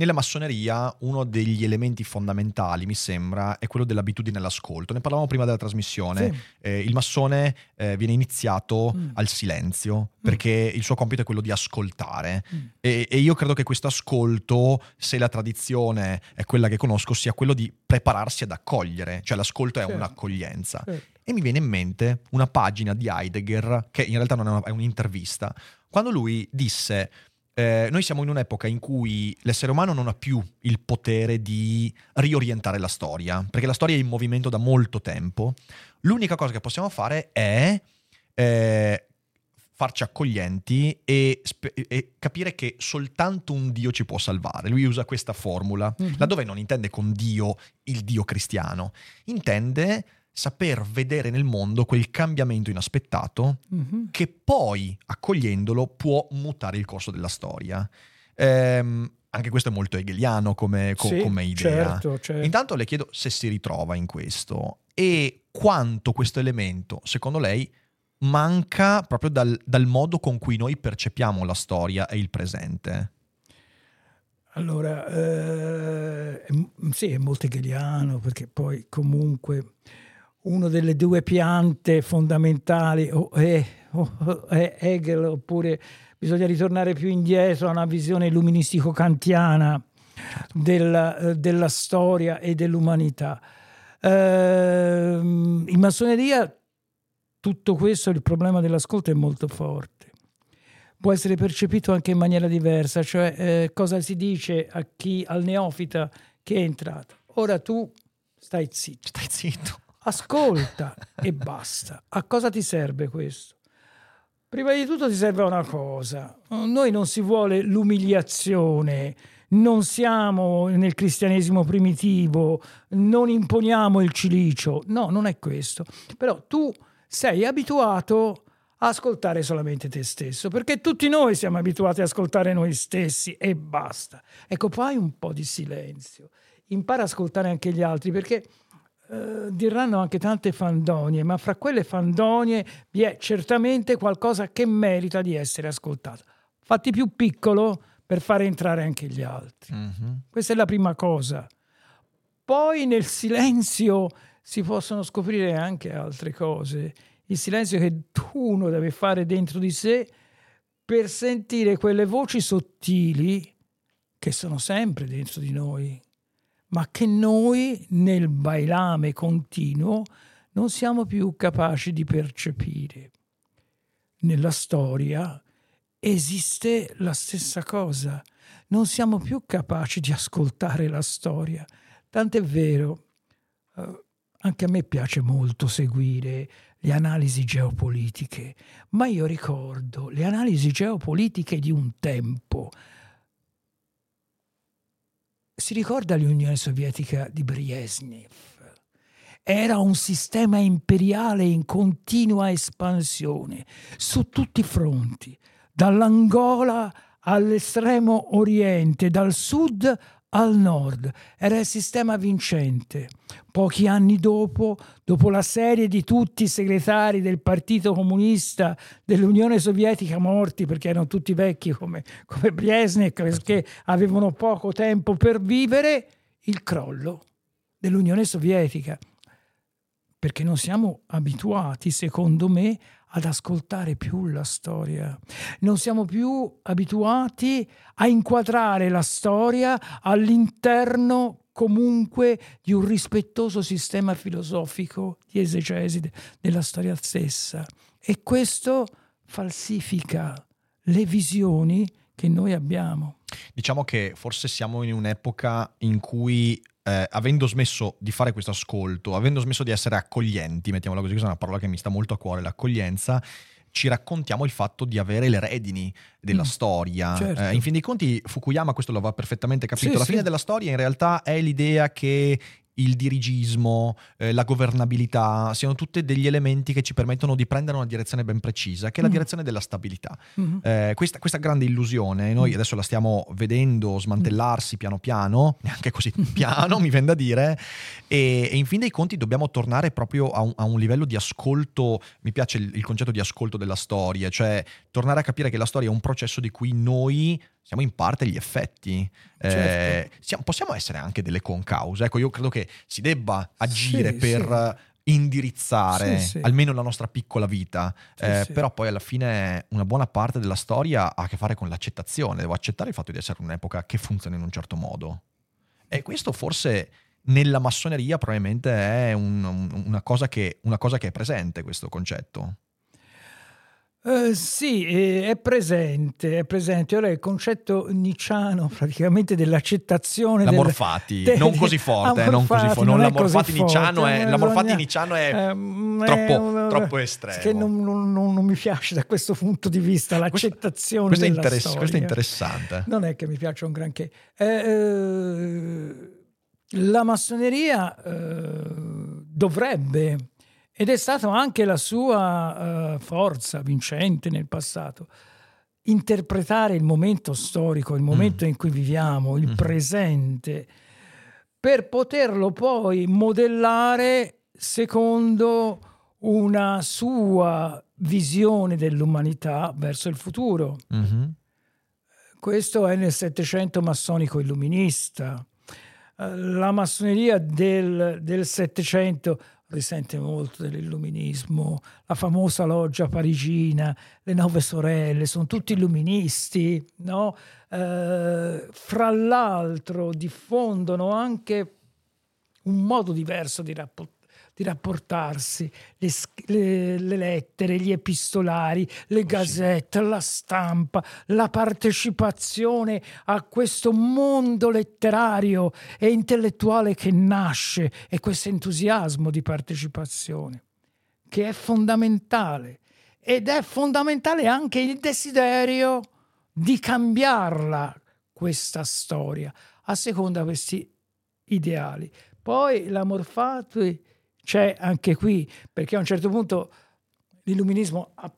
Nella massoneria uno degli elementi fondamentali, mi sembra, è quello dell'abitudine all'ascolto. Ne parlavamo prima della trasmissione. Sì. Eh, il massone eh, viene iniziato mm. al silenzio mm. perché mm. il suo compito è quello di ascoltare. Mm. E, e, io credo che questo ascolto, se la tradizione è quella che conosco, sia quello di prepararsi ad accogliere. Cioè l'ascolto è certo. un'accoglienza. Certo. E mi viene in mente una pagina di Heidegger, che in realtà non è, una, è un'intervista, quando lui disse eh, noi siamo in un'epoca in cui l'essere umano non ha più il potere di riorientare la storia, perché la storia è in movimento da molto tempo. L'unica cosa che possiamo fare è eh, farci accoglienti e, e, capire che soltanto un Dio ci può salvare. Lui usa questa formula, mm-hmm. laddove non intende con Dio il Dio cristiano, intende saper vedere nel mondo quel cambiamento inaspettato mm-hmm. che poi, accogliendolo, può mutare il corso della storia. Ehm, anche questo è molto hegeliano come, co- sì, come idea. Certo, certo. Intanto le chiedo se si ritrova in questo e quanto questo elemento, secondo lei, manca proprio dal, dal modo con cui noi percepiamo la storia e il presente. Allora, eh, sì, è molto hegeliano perché poi comunque una delle due piante fondamentali o è, o è Hegel oppure bisogna ritornare più indietro a una visione illuministico-kantiana della, eh, della storia e dell'umanità. Eh, in massoneria tutto questo, il problema dell'ascolto è molto forte. Può essere percepito anche in maniera diversa, cioè eh, cosa si dice a chi, al neofita che è entrato. Ora tu stai zitto. Stai zitto. Ascolta e basta. A cosa ti serve questo? Prima di tutto ti serve una cosa. Noi non si vuole l'umiliazione, non siamo nel cristianesimo primitivo, non imponiamo il cilicio. No, non è questo. Però tu sei abituato a ascoltare solamente te stesso, perché tutti noi siamo abituati ad ascoltare noi stessi e basta. Ecco, fai un po' di silenzio, impara ad ascoltare anche gli altri, perché eh, diranno anche tante fandonie, ma fra quelle fandonie vi è certamente qualcosa che merita di essere ascoltato. Fatti più piccolo per fare entrare anche gli altri. Mm-hmm. Questa è la prima cosa. Poi nel silenzio si possono scoprire anche altre cose. Il silenzio che uno deve fare dentro di sé per sentire quelle voci sottili che sono sempre dentro di noi, ma che noi nel bailame continuo non siamo più capaci di percepire. Nella storia esiste la stessa cosa. Non siamo più capaci di ascoltare la storia. Tant'è vero, eh, anche a me piace molto seguire le analisi geopolitiche, ma io ricordo le analisi geopolitiche di un tempo. Si ricorda l'Unione Sovietica di Brezhnev? Era un sistema imperiale in continua espansione su tutti i fronti, dall'Angola all'estremo oriente, dal sud al nord. Era il sistema vincente. Pochi anni dopo, dopo la serie di tutti i segretari del Partito Comunista dell'Unione Sovietica morti perché erano tutti vecchi come, come Brezhnev, perché avevano poco tempo per vivere, il crollo dell'Unione Sovietica. Perché non siamo abituati, secondo me, ad ascoltare più la storia. Non siamo più abituati a inquadrare la storia all'interno comunque di un rispettoso sistema filosofico di esegesi della storia stessa. E questo falsifica le visioni che noi abbiamo. Diciamo che forse siamo in un'epoca in cui eh, avendo smesso di fare questo ascolto, avendo smesso di essere accoglienti, mettiamola così, questa è una parola che mi sta molto a cuore, l'accoglienza, ci raccontiamo il fatto di avere le redini della mm, storia. Certo. Eh, in fin dei conti, Fukuyama questo lo aveva perfettamente capito. Sì, la sì. fine della storia in realtà è l'idea che il dirigismo, eh, la governabilità, siano tutti degli elementi che ci permettono di prendere una direzione ben precisa, che è la mm. direzione della stabilità. Mm-hmm. Eh, questa, questa, grande illusione, noi mm. adesso la stiamo vedendo smantellarsi piano piano, neanche così piano mi viene da dire, e, e, in fin dei conti dobbiamo tornare proprio a un, a un livello di ascolto, mi piace il, il concetto di ascolto della storia, cioè tornare a capire che la storia è un processo di cui noi siamo in parte gli effetti. Eh, certo. Eh, siamo, possiamo essere anche delle concause. Ecco, io credo che si debba agire sì, per sì. indirizzare sì, almeno la nostra piccola vita. Eh, però poi alla fine una buona parte della storia ha a che fare con l'accettazione. Devo accettare il fatto di essere un'epoca che funziona in un certo modo. E questo forse nella massoneria probabilmente è un, una, cosa che, una cosa che è presente, questo concetto. Uh, sì, è presente, è presente. Ora il concetto nicciano praticamente dell'accettazione. La del, Morfati, de, non così forte, eh, non così forte. Non, non la Morfati Nicciano è, la Morfati Nicciano è um, troppo, è un, troppo estremo. Che non, non, non, mi piace da questo punto di vista l'accettazione questo, questo, è, interess- questo è interessante. Non è che mi piaccia un granché. Eh, eh, la massoneria eh, dovrebbe ed è stata anche la sua uh, forza vincente nel passato. Interpretare il momento storico, il momento mm. in cui viviamo, il mm. presente, per poterlo poi modellare secondo una sua visione dell'umanità verso il futuro. Mm-hmm. Questo è nel Settecento massonico illuminista. la massoneria del, del Settecento risente molto dell'illuminismo, la famosa loggia parigina, le nove sorelle, sono tutti illuministi, no? eh, fra l'altro diffondono anche un modo diverso di rapportare di rapportarsi, le, le, le, lettere, gli epistolari, le gazzette, la stampa, la partecipazione a questo mondo letterario e intellettuale che nasce e questo entusiasmo di partecipazione, che è fondamentale. Ed è fondamentale anche il desiderio di cambiarla, questa storia, a seconda di questi ideali. Poi l'amor fatui c'è anche qui, perché a un certo punto l'illuminismo ha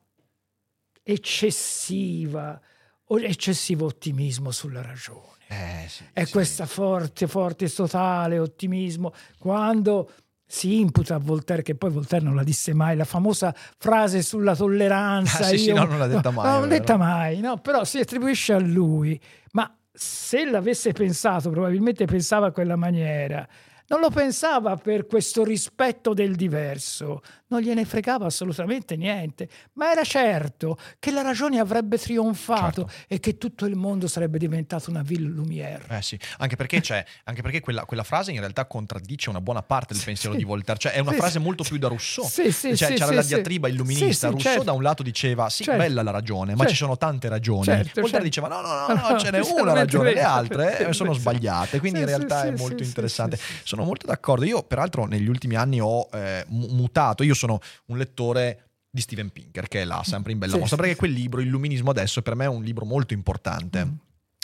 eccessiva, eccessivo ottimismo sulla ragione. Eh, sì, è sì. questo forte, forte, totale ottimismo quando si imputa a Voltaire, che poi Voltaire non la disse mai, la famosa frase sulla tolleranza. Ah, sì, io, sì, no, non l'ha detta mai. Non l'ha detta mai, no, però si attribuisce a lui. Ma se l'avesse pensato, probabilmente pensava a quella maniera, non lo pensava per questo rispetto del diverso, non gliene fregava assolutamente niente, ma era certo che la ragione avrebbe trionfato Certo. e che tutto il mondo sarebbe diventato una Ville Lumière. Eh sì, anche perché, c'è, anche perché quella, quella frase in realtà contraddice una buona parte del Sì, pensiero sì. di Voltaire, cioè è una Sì, frase molto più da Rousseau. Sì, sì, Cioè, sì, c'era la diatriba illuminista. Rousseau certo. da un lato diceva sì, Certo. bella la ragione, ma Certo. ci sono tante ragioni. Certo, Voltaire certo. diceva no, no, no, no, ce n'è una sono ragione, le altre eh, sono sbagliate. Quindi in realtà è molto interessante. Sono molto d'accordo. Io peraltro negli ultimi anni ho eh, mu- mutato, io sono un lettore di Steven Pinker, che è là sempre in bella Sì, mostra, sì, perché quel libro, Illuminismo adesso, per me è un libro molto importante. Mm.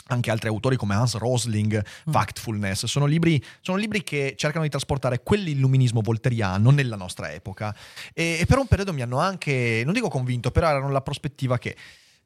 Anche altri autori come Hans Rosling, Factfulness, sono libri, sono libri che cercano di trasportare quell'illuminismo volteriano nella nostra epoca. E, e per un periodo mi hanno anche, non dico convinto, però erano la prospettiva che...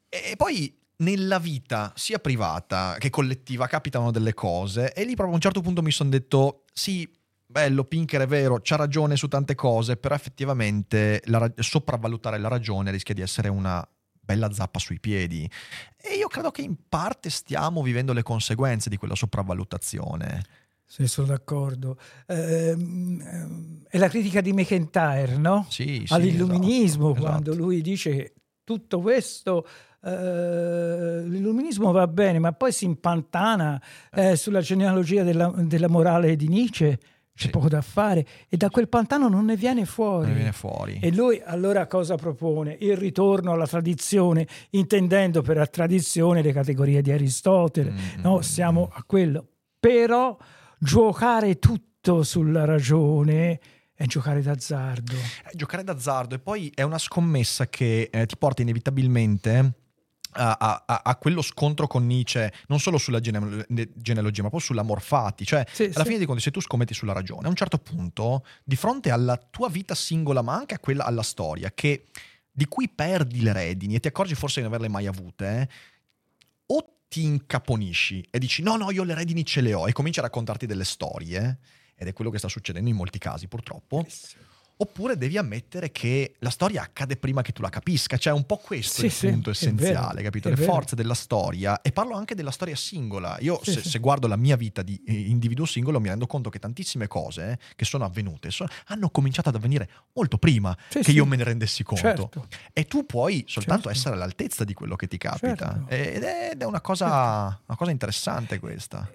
E poi nella vita, sia privata che collettiva, capitano delle cose e lì proprio a un certo punto mi sono detto, sì, bello, Pinker è vero, c'ha ragione su tante cose, però effettivamente la ra- sopravvalutare la ragione rischia di essere una bella zappa sui piedi. E io credo che in parte stiamo vivendo le conseguenze di quella sopravvalutazione. Sì, sono d'accordo. Ehm, è la critica di McIntyre, no? Sì, sì, All'illuminismo, esatto, quando esatto. lui dice tutto questo, eh, l'illuminismo va bene, ma poi si impantana eh, sulla genealogia della, della morale di Nietzsche, c'è Sì. poco da fare, e da quel pantano non ne viene fuori. Non ne viene fuori. E lui allora cosa propone? Il ritorno alla tradizione, intendendo per la tradizione le categorie di Aristotele, Mm, no? Siamo a quello. Però giocare tutto sulla ragione è giocare d'azzardo. Eh, giocare d'azzardo e poi è una scommessa che eh, ti porta inevitabilmente a, a- a- quello scontro con Nietzsche, non solo sulla gene- genealogia, ma poi sulla morfati. Cioè, Sì, alla sì. fine dei conti, se tu scommetti sulla ragione, a un certo punto, di fronte alla tua vita singola, ma anche a quella alla storia, che, di cui perdi le redini e ti accorgi forse di non averle mai avute, o ti incaponisci e dici no, no, io le redini ce le ho e cominci a raccontarti delle storie, ed è quello che sta succedendo in molti casi purtroppo, oppure devi ammettere che la storia accade prima che tu la capisca, cioè un po' questo Sì, è il sì, punto è essenziale, vero, capito? è Le vero. forze della storia, e parlo anche della storia singola. Io Sì, se, se guardo la mia vita di eh, individuo singolo mi rendo conto che tantissime cose eh, che sono avvenute so- hanno cominciato ad avvenire molto prima che io me ne rendessi conto. Certo. E tu puoi soltanto Certo. essere all'altezza di quello che ti capita. Certo. Ed è, ed è una, cosa, una cosa interessante questa.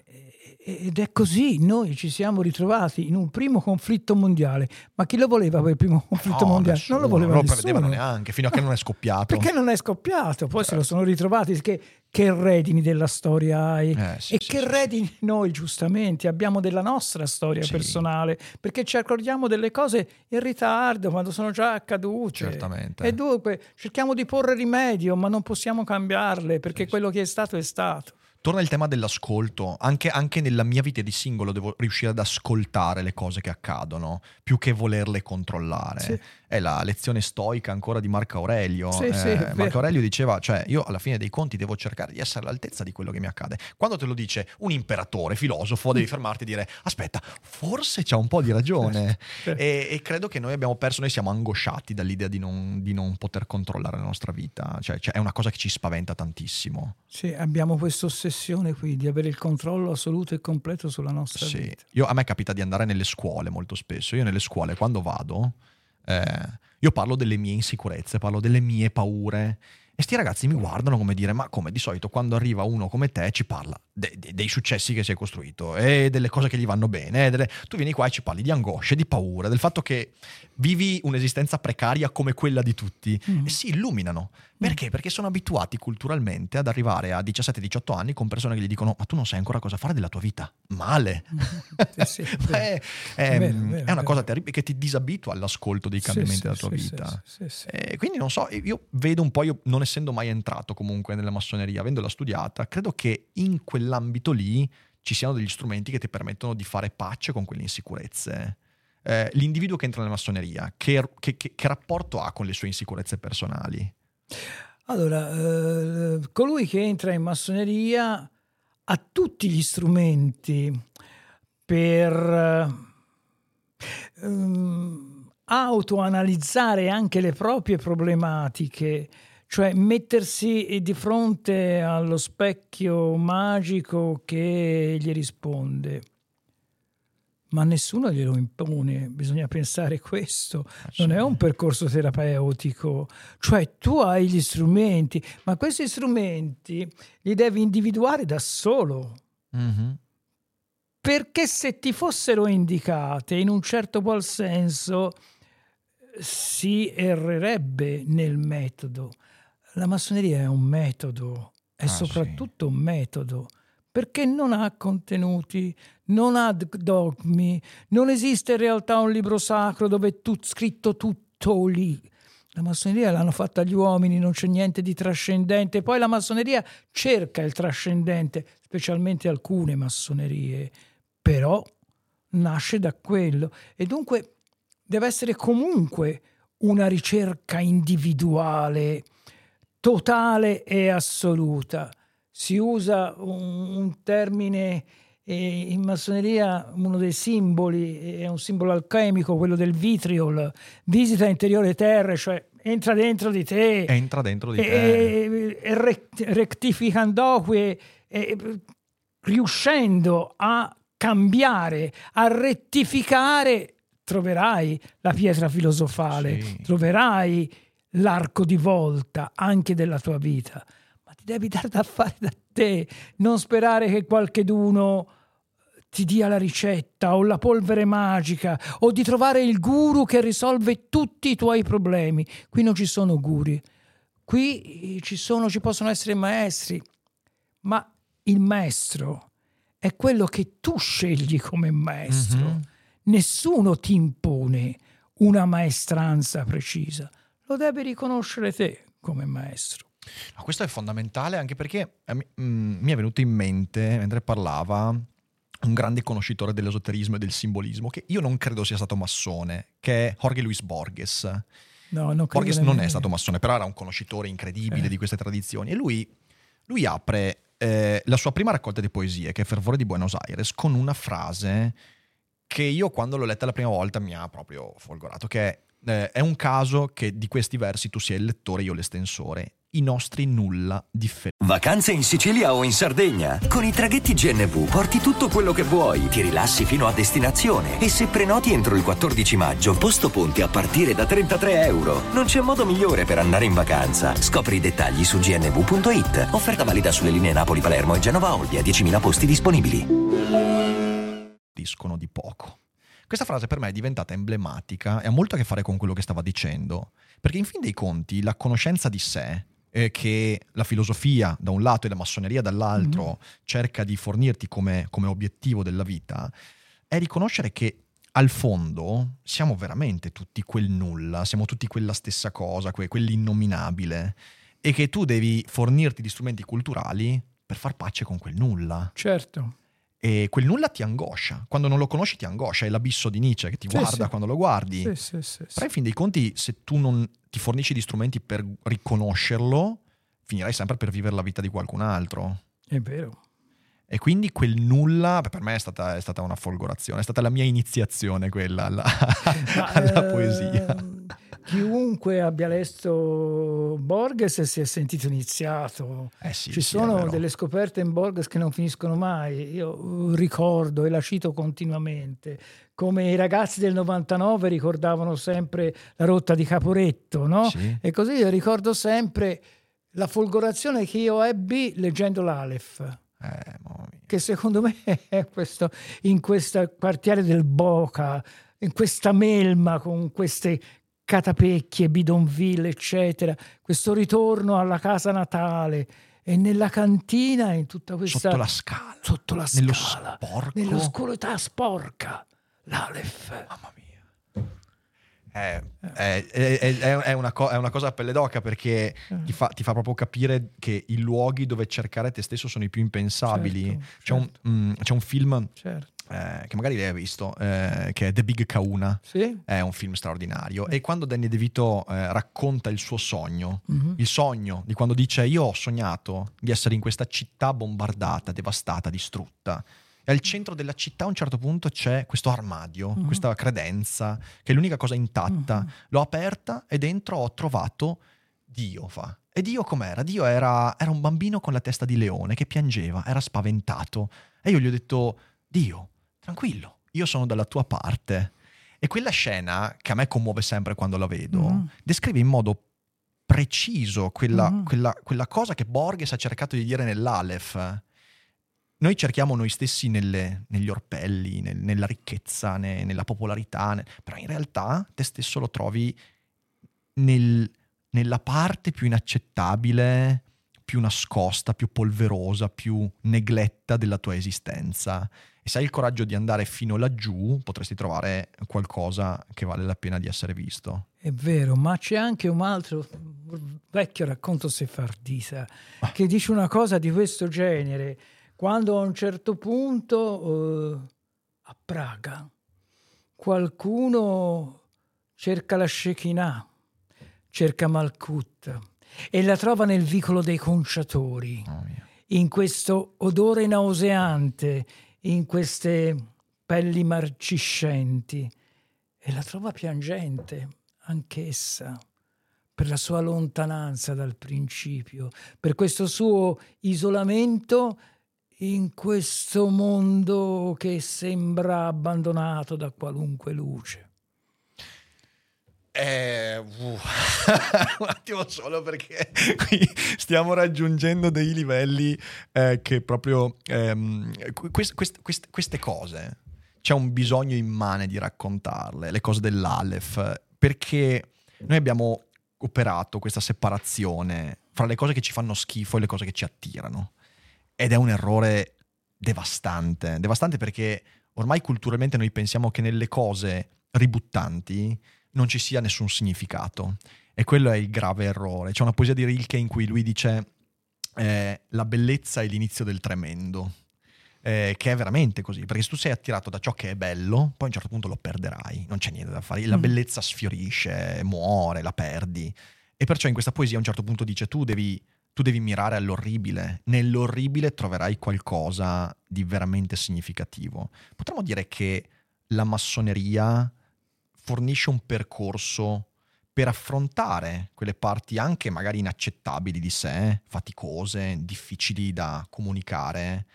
Ed è così, noi ci siamo ritrovati in un primo conflitto mondiale. Ma chi lo voleva quel primo conflitto No, mondiale? nessuno, non lo voleva non lo prevedevano neanche, fino a che non è scoppiato. Perché non è scoppiato? Poi se lo sono ritrovati. Che, che redini della storia hai? Eh, sì, e sì, che sì, redini noi, giustamente, abbiamo della nostra storia personale? Perché ci accorgiamo delle cose in ritardo, quando sono già accadute. Certamente. E dunque cerchiamo di porre rimedio, ma non possiamo cambiarle perché quello che è stato è stato. Torna il tema dell'ascolto. Anche, anche nella mia vita di singolo devo riuscire ad ascoltare le cose che accadono, più che volerle controllare. Sì. È la lezione stoica ancora di Marco Aurelio. Sì, Eh, sì. Marco Aurelio diceva, cioè, io alla fine dei conti devo cercare di essere all'altezza di quello che mi accade. Quando te lo dice un imperatore, filosofo, devi fermarti e dire, aspetta, forse c'ha un po' di ragione. E, e credo che noi abbiamo perso, noi siamo angosciati dall'idea di non, di non poter controllare la nostra vita. Cioè, cioè, è una cosa che ci spaventa tantissimo. Sì, abbiamo questa ossessione qui di avere il controllo assoluto e completo sulla nostra Sì. vita. Io, a me capita di andare nelle scuole molto spesso. Io nelle scuole, quando vado, eh, io parlo delle mie insicurezze, parlo delle mie paure. E sti ragazzi mi guardano come dire: Ma come di solito quando arriva uno come te ci parla de- de- dei successi che si è costruito e delle cose che gli vanno bene. delle- Tu vieni qua e ci parli di angosce, di paura, del fatto che vivi un'esistenza precaria come quella di tutti. Mm. E si illuminano. Perché? Perché sono abituati culturalmente ad arrivare a 17-18 anni con persone che gli dicono: Ma tu non sai ancora cosa fare della tua vita. Male. Sì, sì, Ma è, è- vero, vero, è una cosa terribile che ti disabitua all'ascolto dei cambiamenti Sì, della sì, tua sì, vita. sì, sì, sì. E quindi non so, io vedo un po', io non essendo mai entrato comunque nella massoneria, avendola studiata, credo che in quell'ambito lì ci siano degli strumenti che ti permettono di fare pace con quelle insicurezze. Eh, l'individuo che entra nella massoneria, che, che- che- che rapporto ha con le sue insicurezze personali? Allora, eh, colui che entra in massoneria ha tutti gli strumenti per eh, ehm, autoanalizzare anche le proprie problematiche, cioè mettersi di fronte allo specchio magico che gli risponde. Ma nessuno glielo impone, bisogna pensare questo. Non è un percorso terapeutico, cioè tu hai gli strumenti, ma questi strumenti li devi individuare da solo. Mhm. Perché se ti fossero indicate in un certo qual senso si errerebbe nel metodo. La massoneria è un metodo, è Ah, soprattutto un metodo, perché non ha contenuti, non ha dogmi, non esiste in realtà un libro sacro dove è tut- scritto tutto lì. La massoneria l'hanno fatta gli uomini, non c'è niente di trascendente. Poi la massoneria cerca il trascendente, specialmente alcune massonerie, però nasce da quello e dunque deve essere comunque una ricerca individuale, totale e assoluta. Si usa un, un termine eh, in massoneria, uno dei simboli, è un simbolo alchemico, quello del vitriol, visita interiore terra, cioè entra dentro di te Entra dentro di te. e, e rect- rectificando e, e riuscendo a cambiare, a rettificare, troverai la pietra filosofale, Sì. troverai l'arco di volta anche della tua vita. Ma ti devi dare da fare da te, non sperare che qualcheduno ti dia la ricetta o la polvere magica o di trovare il guru che risolve tutti i tuoi problemi. Qui non ci sono guri. Qui ci sono, ci possono essere maestri, ma il maestro è quello che tu scegli come maestro. Mhm. Nessuno ti impone una maestranza precisa. Lo devi riconoscere te come maestro. No, questo è fondamentale anche perché eh, mi, mm, mi è venuto in mente, mentre parlava, un grande conoscitore dell'esoterismo e del simbolismo, che io non credo sia stato massone, che è Jorge Luis Borges. No, non credo Borges non è stato massone, però era un conoscitore incredibile Eh. di queste tradizioni. E lui, lui apre eh, la sua prima raccolta di poesie, che è Fervore di Buenos Aires, con una frase che io quando l'ho letta la prima volta mi ha proprio folgorato, che è, eh, è un caso che di questi versi tu sia il lettore, io l'estensore. I nostri nulla differenziano. Vacanze in Sicilia o in Sardegna? Con i traghetti GNV porti tutto quello che vuoi, ti rilassi fino a destinazione e se prenoti entro il 14 maggio, posto ponti a partire da 33 euro. Non c'è modo migliore per andare in vacanza. Scopri i dettagli su gnv.it. Offerta valida sulle linee Napoli-Palermo e Genova-Olbia, 10.000 posti disponibili. discono di poco. Questa frase per me è diventata emblematica e ha molto a che fare con quello che stava dicendo, perché in fin dei conti la conoscenza di sé, eh, che la filosofia da un lato e la massoneria dall'altro cerca di fornirti come, come obiettivo della vita, è riconoscere che al fondo siamo veramente tutti quel nulla, siamo tutti quella stessa cosa, que- quell'innominabile, e che tu devi fornirti di strumenti culturali per far pace con quel nulla. Certo. E quel nulla ti angoscia. Quando non lo conosci ti angoscia. È l'abisso di Nietzsche che ti Sì, guarda sì. quando lo guardi. Sì, sì, sì. Però in fin dei conti, se tu non ti fornisci di strumenti per riconoscerlo, finirai sempre per vivere la vita di qualcun altro. È vero. E quindi quel nulla, per me è stata, è stata una folgorazione, è stata la mia iniziazione quella alla, alla ehm, poesia. Chiunque abbia letto Borges si è sentito iniziato. Eh sì, Ci sì, sono delle scoperte in Borges che non finiscono mai. Io ricordo e la cito continuamente. Come i ragazzi del 99 ricordavano sempre la rotta di Caporetto, no? Sì. E così io ricordo sempre la folgorazione che io ebbi leggendo l'Aleph Eh, che secondo me è questo, in questo quartiere del Boca, in questa melma con queste catapecchie, bidonville, eccetera, questo ritorno alla casa natale e nella cantina, in tutta questa... Sotto la scala. sotto la Nello scala, sporco. nell'oscurità sporca, l'Aleph. Mamma mia. È, è- è- è- è una co- è una cosa a pelle d'oca perché ti fa, ti fa proprio capire che i luoghi dove cercare te stesso sono i più impensabili. Certo, c'è, Un, mm, c'è un film Certo. Eh, che magari lei ha visto, eh, che è The Big Kauna. Sì? È un film straordinario. E quando Danny DeVito eh, racconta il suo sogno, Mhm. il sogno di quando dice: Io ho sognato di essere in questa città bombardata, devastata, distrutta. E al centro della città a un certo punto c'è questo armadio, Mhm. questa credenza, che è l'unica cosa intatta. Mhm. L'ho aperta e dentro ho trovato Dio. Fa. E Dio com'era? Dio era, era un bambino con la testa di leone che piangeva, era spaventato. E io gli ho detto: Dio, tranquillo, io sono dalla tua parte. E quella scena, che a me commuove sempre quando la vedo, Mhm. descrive in modo preciso quella, Mhm. quella- quella cosa che Borges ha cercato di dire nell'Aleph. Noi cerchiamo noi stessi nelle- negli orpelli, nel- nella ricchezza, ne- nella popolarità, ne- però in realtà te stesso lo trovi nel- nella parte più inaccettabile, più nascosta, più polverosa, più negletta della tua esistenza. E se hai il coraggio di andare fino laggiù, potresti trovare qualcosa che vale la pena di essere visto. È vero, ma c'è anche un altro vecchio racconto sefardita Ah. che dice una cosa di questo genere. Quando a un certo punto eh, a Praga qualcuno cerca la Shekinah, cerca Malkut e la trova nel vicolo dei conciatori mia. in questo odore nauseante, in queste pelli marciscenti, e la trova piangente anch'essa per la sua lontananza dal principio, per questo suo isolamento in questo mondo che sembra abbandonato da qualunque luce. Eh, uh, un attimo solo perché qui stiamo raggiungendo dei livelli eh, che proprio ehm, quest- quest- quest- queste cose c'è un bisogno immane di raccontarle, le cose dell'Aleph, perché noi abbiamo operato questa separazione fra le cose che ci fanno schifo e le cose che ci attirano. Ed è un errore devastante, devastante perché ormai culturalmente noi pensiamo che nelle cose ributtanti non ci sia nessun significato. E quello è il grave errore. C'è una poesia di Rilke in cui lui dice eh, la bellezza è l'inizio del tremendo. Eh, che è veramente così, perché se tu sei attirato da ciò che è bello, poi a un certo punto lo perderai, non c'è niente da fare, la Mm. bellezza sfiorisce, muore, la perdi. E perciò in questa poesia a un certo punto dice tu devi, tu devi mirare all'orribile, nell'orribile troverai qualcosa di veramente significativo. Potremmo dire che la massoneria fornisce un percorso per affrontare quelle parti anche magari inaccettabili di sé, faticose, difficili da comunicare,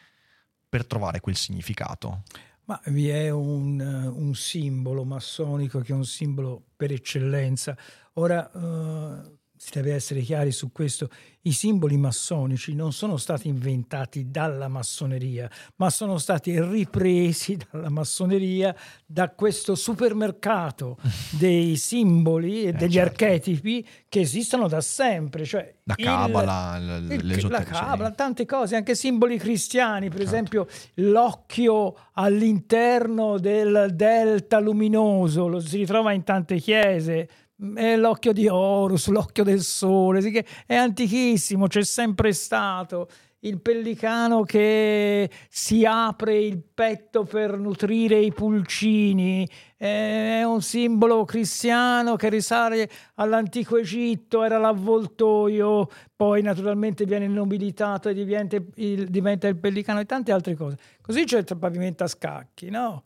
per trovare quel significato. Ma vi è un, eh, un simbolo massonico che è un simbolo per eccellenza. Ora eh, si deve essere chiari su questo. I simboli massonici non sono stati inventati dalla massoneria, ma sono stati ripresi dalla massoneria da questo supermercato dei simboli e degli certo. archetipi che esistono da sempre. Cioè La cabala, il- la cabala, tante cose, anche simboli cristiani, per Certo. esempio l'occhio all'interno del delta luminoso, lo si ritrova in tante chiese, è l'occhio di Horus, l'occhio del sole, è antichissimo, c'è sempre stato. Il pellicano che si apre il petto per nutrire i pulcini è un simbolo cristiano che risale all'antico Egitto, era l'avvoltoio, poi naturalmente viene nobilitato e diventa il, diventa il pellicano e tante altre cose. Così c'è il pavimento a scacchi, no?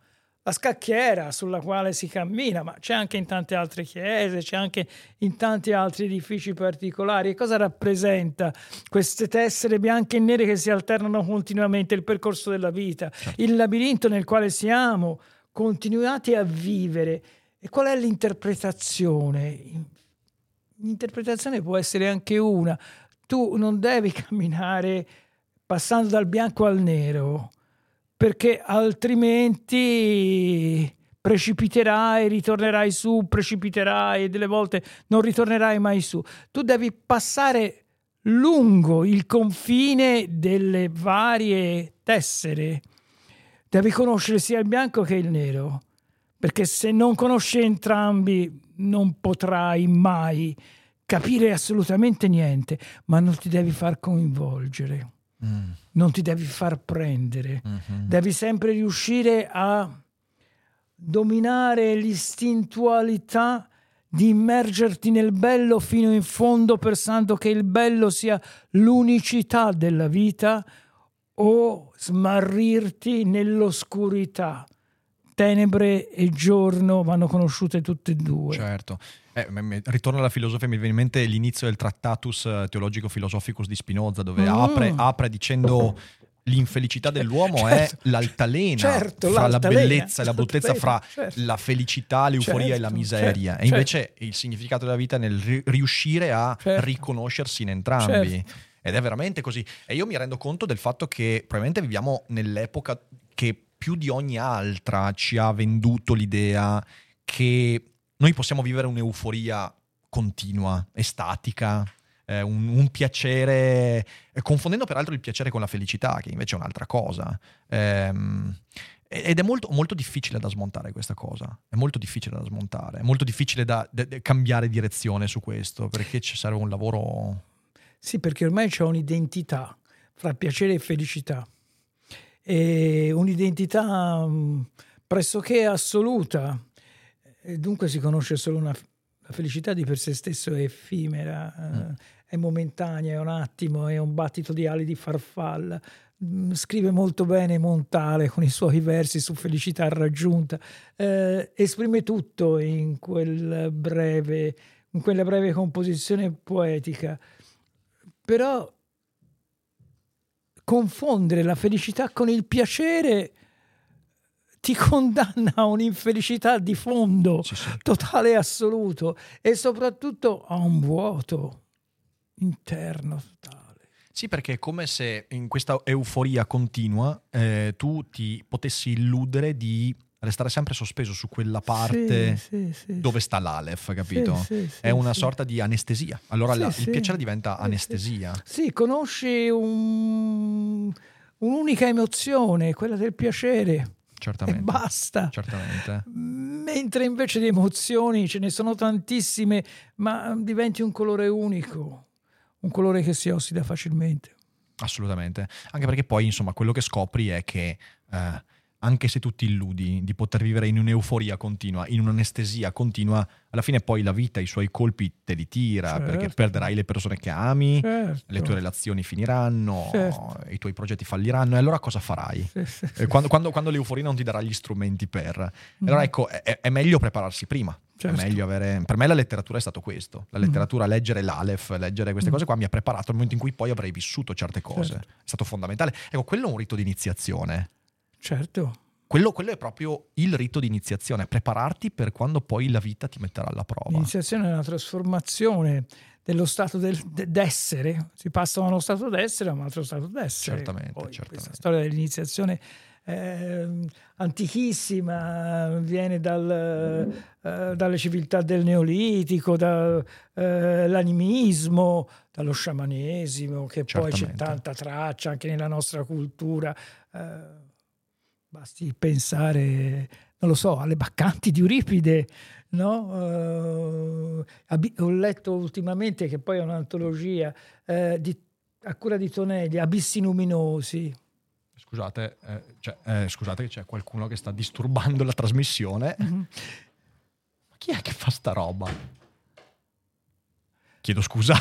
La scacchiera sulla quale si cammina, ma c'è anche in tante altre chiese, c'è anche in tanti altri edifici particolari. E cosa rappresenta queste tessere bianche e nere che si alternano continuamente il percorso della vita, certo. il labirinto nel quale siamo continuati a vivere? E qual è l'interpretazione? L'interpretazione può essere anche una. Tu non devi camminare passando dal bianco al nero perché altrimenti precipiterai, ritornerai su, precipiterai e delle volte non ritornerai mai su. Tu devi passare lungo il confine delle varie tessere. Devi conoscere sia il bianco che il nero, perché se non conosci entrambi non potrai mai capire assolutamente niente, ma non ti devi far coinvolgere. Mm. Non ti devi far prendere, mm-hmm. devi sempre riuscire a dominare l'istintualità di immergerti nel bello fino in fondo pensando che il bello sia l'unicità della vita o smarrirti nell'oscurità. Tenebre e giorno vanno conosciute tutte e due. Certo. Eh, ritorno alla filosofia, mi viene in mente l'inizio del Tractatus eh, Teologico Philosophicus di Spinoza, dove mm. apre, apre, dicendo l'infelicità dell'uomo certo. è l'altalena certo, fra l'altalena, la bellezza e la bruttezza, fra certo. la felicità, l'euforia certo, e la certo, miseria. e invece certo. il significato della vita è nel riuscire a riconoscersi in entrambi. Ed è veramente così. E io mi rendo conto del fatto che probabilmente viviamo nell'epoca che più di ogni altra ci ha venduto l'idea che noi possiamo vivere un'euforia continua, estatica, eh, un, un, piacere, eh, confondendo peraltro il piacere con la felicità, che invece è un'altra cosa. Ehm, ed è molto, molto, difficile da smontare questa cosa, è molto difficile da smontare, è molto difficile da, da, da cambiare direzione su questo, perché ci serve un lavoro... Sì, perché ormai c'è un'identità fra piacere e felicità, e un'identità mm, pressoché assoluta, dunque si conosce solo una la felicità di per sé stesso è effimera, mm. è momentanea, è un attimo, è un battito di ali di farfalla. Mm, scrive molto bene Montale con i suoi versi su felicità raggiunta, eh, esprime tutto in, quel breve, in quella breve composizione poetica. Però confondere la felicità con il piacere ti condanna a un'infelicità di fondo, sì, sì. totale e assoluto, e soprattutto a un vuoto interno totale. Sì, perché è come se in questa euforia continua eh, tu ti potessi illudere di restare sempre sospeso su quella parte sì, sì, dove sta l'Alef, capito? è una sorta di anestesia. Allora la, il piacere diventa anestesia. Sì, conosci un, un'unica emozione, quella del piacere. Certamente. E basta. Certamente. Mentre invece di emozioni ce ne sono tantissime, ma diventi un colore unico, un colore che si ossida facilmente. Assolutamente. Anche perché poi, insomma, quello che scopri è che eh, anche se tu ti illudi di poter vivere in un'euforia continua, in un'anestesia continua, alla fine poi la vita, i suoi colpi te li tira, certo. perché perderai le persone che ami, certo. le tue relazioni finiranno, certo. i tuoi progetti falliranno, e allora cosa farai? Sì, sì, sì, quando, quando, quando, l'euforia non ti darà gli strumenti per... Mm. Allora ecco, è, è, meglio prepararsi prima. Certo. Avere... Per me la letteratura è stato questo. La letteratura, mm. leggere l'Alef, leggere queste mm. cose qua mi ha preparato al momento in cui poi avrei vissuto certe cose. Certo. È stato fondamentale. Ecco, quello è un rito di iniziazione. Certo. Quello, quello, è proprio il rito di iniziazione, prepararti per quando poi la vita ti metterà alla prova. L'iniziazione è una trasformazione dello stato del, d'essere, si passa da uno stato d'essere a un altro stato d'essere. Certamente, poi, certamente. Questa storia dell'iniziazione eh, antichissima, viene dal, eh, dalle civiltà del Neolitico, dall'animismo, eh, dallo sciamanesimo, che Certamente. poi c'è tanta traccia anche nella nostra cultura. Eh, Basti pensare, non lo so, alle baccanti di Euripide, no? Uh, ho letto ultimamente che poi è un'antologia uh, di, a cura di Tonelli, Abissi Luminosi. Scusate, eh, cioè, eh, scusate che c'è qualcuno che sta disturbando la trasmissione. Mm-hmm. Ma chi è che fa sta roba? Chiedo scusa.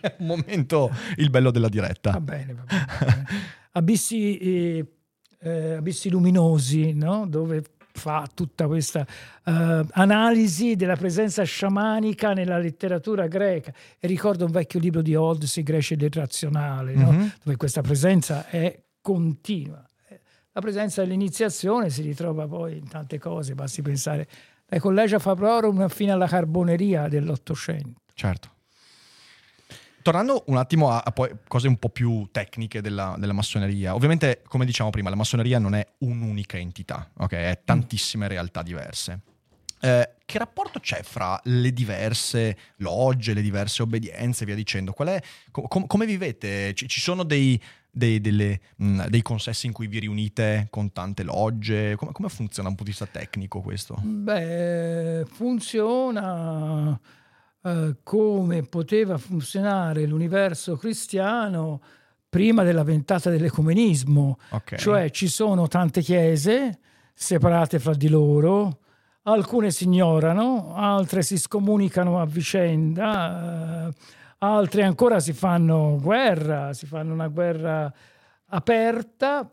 è un momento il bello della diretta. Va bene, va bene. Va bene. Abissi... Eh, eh, abissi luminosi, no? dove fa tutta questa uh, analisi della presenza sciamanica nella letteratura greca. E ricordo un vecchio libro di Holmes, I greci del razionale, mm-hmm. no? dove questa presenza è continua. La presenza dell'iniziazione si ritrova poi in tante cose, basti pensare dai collegi a Fabrorum fino alla carboneria dell'Ottocento. Certo. Tornando un attimo a, a poi cose un po' più tecniche della, della, massoneria, ovviamente come diciamo prima la massoneria non è un'unica entità, ok? È tantissime realtà diverse. Eh, che rapporto c'è fra le diverse logge, le diverse obbedienze e via dicendo? È, com- come vivete? C- ci sono dei, dei, delle, mh, dei, consessi in cui vi riunite con tante logge? Come, come funziona da un punto di vista tecnico questo? Beh, funziona eh, come poteva funzionare l'universo cristiano prima della ventata dell'ecumenismo. Okay. Cioè ci sono tante chiese separate fra di loro, alcune si ignorano, altre si scomunicano a vicenda, eh, altre ancora si fanno guerra, si fanno una guerra aperta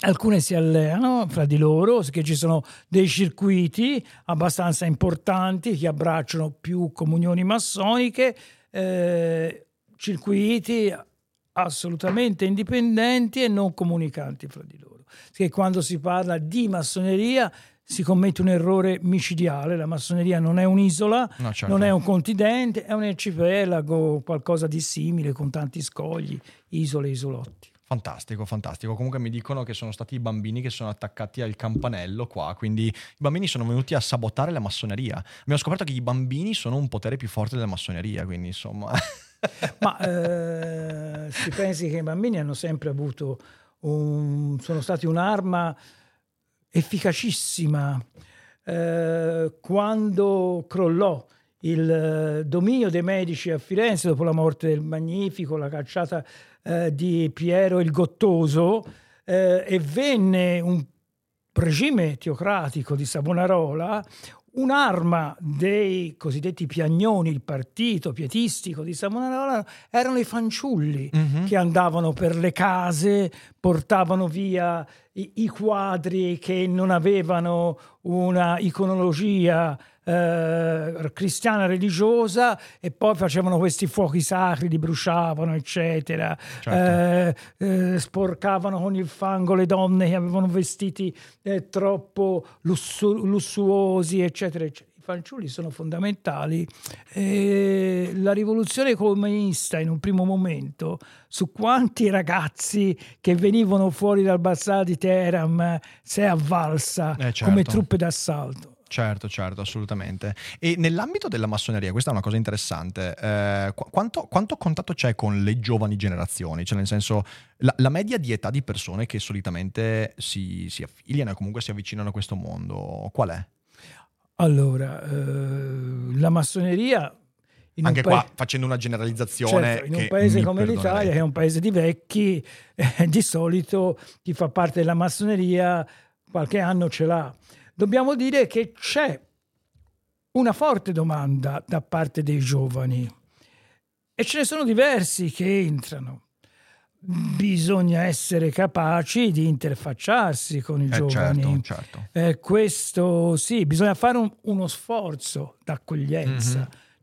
alcune si alleano fra di loro, che ci sono dei circuiti abbastanza importanti che abbracciano più comunioni massoniche, eh, circuiti assolutamente indipendenti e non comunicanti fra di loro. Che quando si parla di massoneria si commette un errore micidiale, la massoneria non è un'isola, no, certo. non è un continente, è un arcipelago, qualcosa di simile con tanti scogli, isole, isolotti. Fantastico, fantastico. Comunque mi dicono che sono stati i bambini che sono attaccati al campanello qua, quindi i bambini sono venuti a sabotare la massoneria. Abbiamo scoperto che i bambini sono un potere più forte della massoneria, quindi insomma... Ma eh, si pensi che i bambini hanno sempre avuto un, sono stati un'arma efficacissima. Eh, quando crollò il dominio dei medici a Firenze dopo la morte del Magnifico, la cacciata eh, di Piero il Gottoso eh, e venne un regime teocratico di Savonarola un'arma dei cosiddetti piagnoni, il partito pietistico di Savonarola, erano i fanciulli uh-huh. che andavano per le case, portavano via i, i quadri che non avevano una iconologia eh, cristiana religiosa e poi facevano questi fuochi sacri, li bruciavano, eccetera. Certo. Eh, eh, sporcavano con il fango le donne che avevano vestiti eh, troppo lussu- lussuosi, eccetera, eccetera I fanciulli sono fondamentali. Eh, la rivoluzione comunista in un primo momento su quanti ragazzi che venivano fuori dal Bazzar di Teheran si è avvalsa eh, certo. come truppe d'assalto. Certo, certo, assolutamente. E nell'ambito della massoneria, questa è una cosa interessante, eh, quanto, quanto, contatto c'è con le giovani generazioni? Cioè nel senso, la, la media di età di persone che solitamente si, si, affiliano e comunque si avvicinano a questo mondo, qual è? Allora, eh, la massoneria... Anche qua pa- facendo una generalizzazione. Certo, in un paese come l'Italia, che è un paese di vecchi, eh, di solito chi fa parte della massoneria qualche anno ce l'ha dobbiamo dire che c'è una forte domanda da parte dei giovani e ce ne sono diversi che entrano. Bisogna essere capaci di interfacciarsi con i eh, giovani. Certo, certo. Eh, questo sì, bisogna fare un, uno sforzo d'accoglienza. Mm-hmm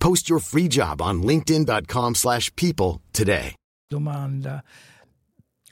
Post your free job on linkedin.com slash people today. Domanda.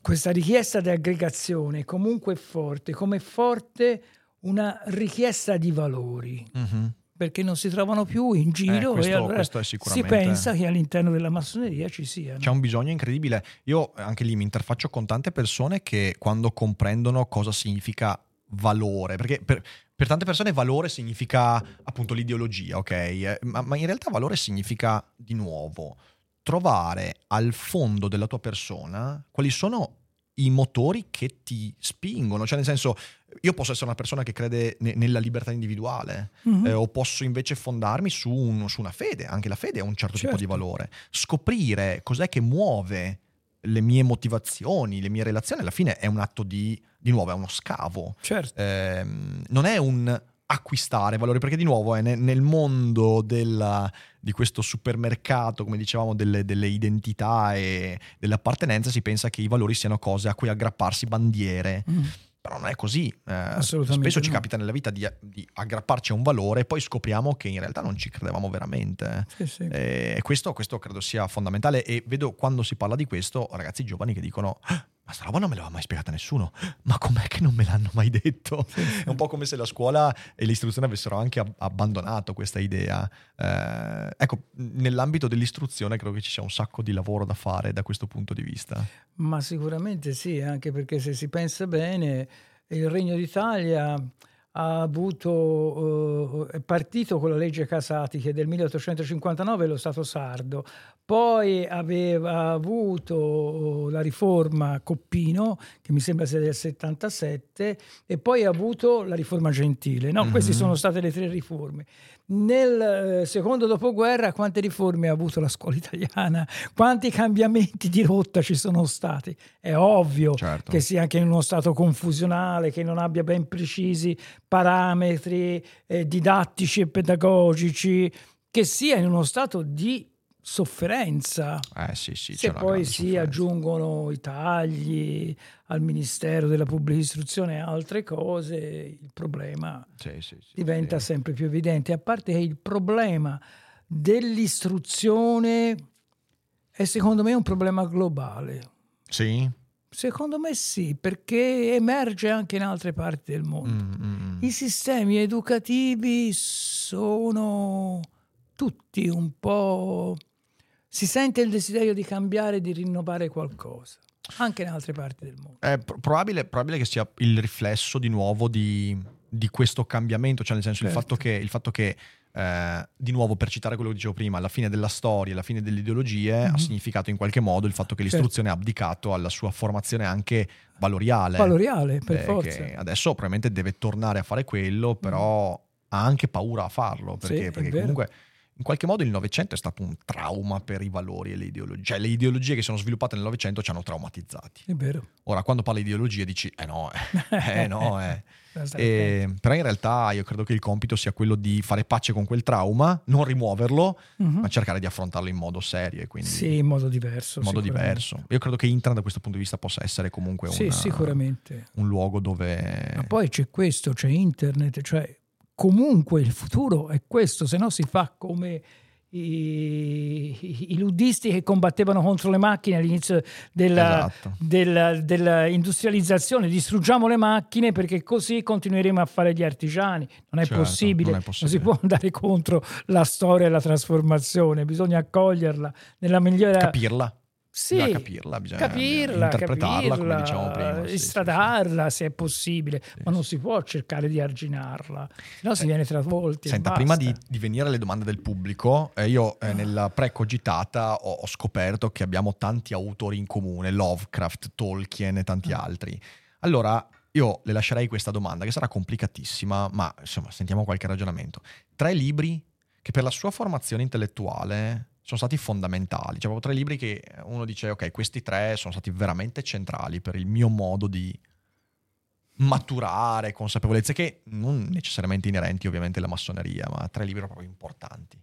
Questa richiesta di aggregazione comunque è forte, come è forte una richiesta di valori. Mm-hmm. Perché non si trovano più in giro eh, questo, e allora si pensa che all'interno della massoneria ci siano. C'è un bisogno incredibile. Io anche lì mi interfaccio con tante persone che quando comprendono cosa significa valore, perché per, per tante persone valore significa appunto l'ideologia, ok? Eh, ma, ma in realtà valore significa di nuovo trovare al fondo della tua persona quali sono i motori che ti spingono, cioè nel senso io posso essere una persona che crede ne- nella libertà individuale Mhm. eh, o posso invece fondarmi su, un- su una fede, anche la fede ha un certo, tipo di Certo. valore, scoprire cos'è che muove le mie motivazioni, le mie relazioni, alla fine è un atto di, di nuovo, è uno scavo, Certo. Ehm, non è un acquistare valori, perché di nuovo è ne- nel mondo della- di questo supermercato, come dicevamo, delle, delle identità e delle appartenenze, si pensa che i valori siano cose a cui aggrapparsi bandiere. Mm. Però non è così. Eh, spesso ci no. capita nella vita di, di aggrapparci a un valore e poi scopriamo che in realtà non ci credevamo veramente. Sì, sì. Eh, E questo, questo credo sia fondamentale. E vedo quando si parla di questo ragazzi giovani che dicono: "Ah, Ma sta roba non me l'aveva mai spiegata nessuno. Ma com'è che non me l'hanno mai detto? È un po' come se la scuola e l'istruzione avessero anche ab- abbandonato questa idea. Eh, ecco, nell'ambito dell'istruzione credo che ci sia un sacco di lavoro da fare da questo punto di vista. Ma sicuramente sì, anche perché se si pensa bene, il Regno d'Italia ha avuto, eh, è partito con la legge Casati che è del 1859 lo Stato sardo, poi aveva avuto la riforma Coppino, che mi sembra sia del 77, e poi ha avuto la riforma Gentile. No, Queste Mhm. sono state le tre riforme. Nel eh, secondo dopoguerra quante riforme ha avuto la scuola italiana? Quanti cambiamenti di rotta ci sono stati? È ovvio Certo. che sia anche in uno stato confusionale, che non abbia ben precisi parametri eh, didattici e pedagogici, che sia in uno stato di sofferenza. Eh sì, sì. Se poi si sofferenza. aggiungono i tagli al Ministero della Pubblica Istruzione e altre cose, il problema Sì, sì, sì, diventa sempre più evidente. A parte che il problema dell'istruzione è secondo me un problema globale. Sì? Secondo me sì, perché emerge anche in altre parti del mondo. Mm, mm, mm. I sistemi educativi sono tutti un po'... Si sente il desiderio di cambiare, di rinnovare qualcosa, anche in altre parti del mondo. È pro- probabile, probabile che sia il riflesso di nuovo di, di questo cambiamento, cioè nel senso il Certo. fatto che, il fatto che eh, di nuovo per citare quello che dicevo prima, alla fine della storia, alla fine delle ideologie ha Mhm. significato in qualche modo il fatto che Certo. l'istruzione ha abdicato alla sua formazione anche valoriale. Valoriale, per Eh, forza. adesso probabilmente deve tornare a fare quello, però ha anche paura a farlo, perché, Sì, perché vero. In qualche modo il Novecento è stato un trauma per i valori e le ideologie. Cioè le ideologie che sono sviluppate nel Novecento ci hanno traumatizzati. È vero. Ora, quando parli di ideologie dici, eh no, eh, eh no, eh. E- attenti. però in realtà io credo che il compito sia quello di fare pace con quel trauma, non rimuoverlo, Mhm. ma cercare di affrontarlo in modo serio e quindi Sì, in modo diverso. in modo diverso. Io credo che internet da questo punto di vista possa essere comunque Sì, una- sicuramente. un luogo dove... Ma poi c'è questo, c'è internet, cioè comunque il futuro è questo, se no si fa come i, i- luddisti che combattevano contro le macchine all'inizio della, Esatto. della- dell'industrializzazione, distruggiamo le macchine perché così continueremo a fare gli artigiani. Non è, Certo, possibile, non è non si possibile. può andare contro la storia e la trasformazione, bisogna accoglierla nella migliore... Capirla. Sì, Bisogna capirla, bisogna capirla, interpretarla, come capirla, dicevamo prima, sì, sì, istradarla se è possibile, ma non si può cercare di arginarla, no si viene travolti. Senta, prima di, di venire alle domande del pubblico, eh, io eh, nella precogitata ho, ho scoperto che abbiamo tanti autori in comune, Lovecraft, Tolkien e tanti Ah. altri. Allora, io le lascerei questa domanda, che sarà complicatissima, ma insomma, sentiamo qualche ragionamento. Tre libri che per la sua formazione intellettuale sono stati fondamentali. Cioè, proprio tre libri che uno dice, ok, questi tre sono stati veramente centrali per il mio modo di maturare consapevolezze che non necessariamente inerenti ovviamente alla massoneria, ma tre libri proprio importanti.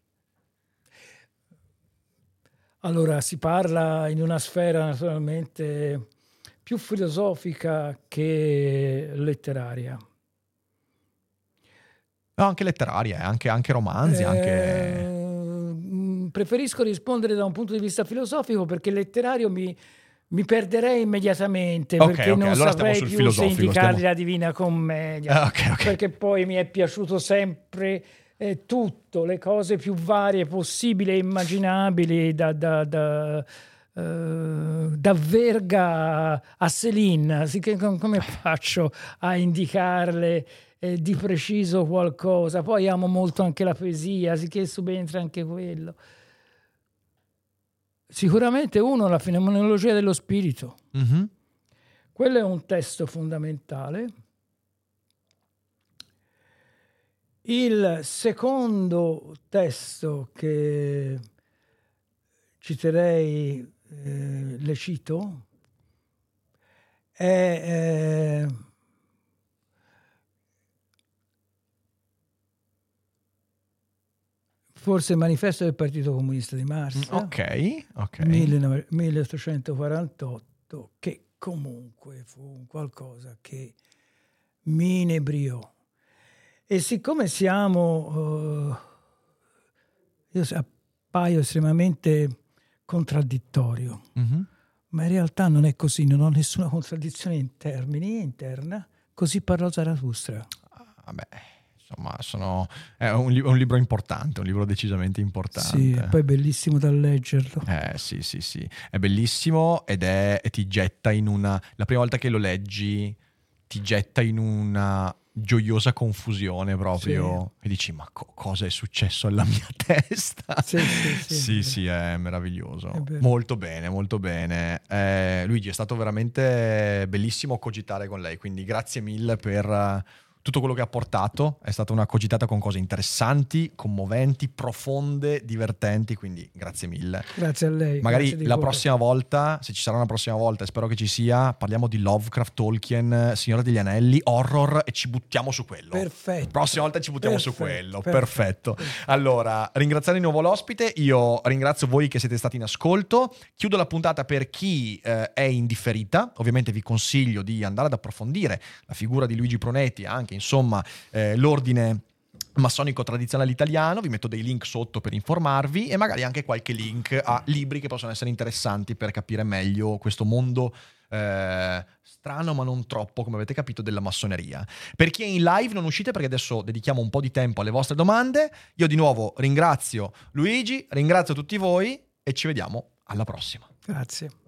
Allora, si parla in una sfera naturalmente più filosofica che letteraria. No, anche letterarie, anche, anche romanzi, anche... Eh, mh, preferisco rispondere da un punto di vista filosofico perché letterario mi, mi perderei immediatamente Ok, perché ok, non allora saprei più se indicargli stiamo- la Divina Commedia. Ah, ok, ok. Perché poi mi è piaciuto sempre eh, tutto, le cose più varie possibili e immaginabili da... da- da eh, da Verga a com- come faccio a indicarle eh, di preciso qualcosa? Poi amo molto anche la poesia, sì che subentra anche quello. Sicuramente uno, la fenomenologia dello spirito. Mhm. Quello è un testo fondamentale. Il secondo testo che citerei, eh, le cito, è eh, forse il manifesto del Partito Comunista di Marx, Mm, ok, ok. 1848, che comunque fu qualcosa che mi inebriò. E siccome siamo, uh, io appaio estremamente contraddittorio, Mhm. ma in realtà non è così, non ho nessuna contraddizione in termini interna, così parlò Zarathustra. Vabbè, insomma, sono, è un, li- un libro importante, un libro decisamente importante. Sì, poi è bellissimo da leggerlo. Eh sì, sì, sì, è bellissimo ed è, e ti getta in una... La prima volta che lo leggi ti getta in una gioiosa confusione proprio e dici ma co- cosa è successo alla mia testa? Sì, sì, sì. sì, sì, è meraviglioso. È molto bene, molto bene. Eh, Luigi, è stato veramente bellissimo cogitare con lei, quindi grazie mille per tutto quello che ha portato. È stata una cogitata con cose interessanti, commoventi, profonde, divertenti, quindi grazie mille. Grazie a lei. Magari la cuore. prossima volta, se ci sarà una prossima volta, e spero che ci sia, parliamo di Lovecraft, Tolkien, Signore degli Anelli, horror e ci buttiamo su quello. Perfetto. Prossima volta ci buttiamo su Perfetto, quello. perfetto. Perfetto. Allora, ringraziare di nuovo l'ospite. Io ringrazio voi che siete stati in ascolto. Chiudo la puntata per chi eh, è indifferita. Ovviamente vi consiglio di andare ad approfondire la figura di Luigi Pronetti, anche insomma eh, l'ordine massonico tradizionale italiano, vi metto dei link sotto per informarvi e magari anche qualche link a libri che possono essere interessanti per capire meglio questo mondo eh, strano ma non troppo, come avete capito, della massoneria. Per chi è in live non uscite perché adesso dedichiamo un po' di tempo alle vostre domande. Io di nuovo ringrazio Luigi, ringrazio tutti voi e ci vediamo alla prossima. Grazie.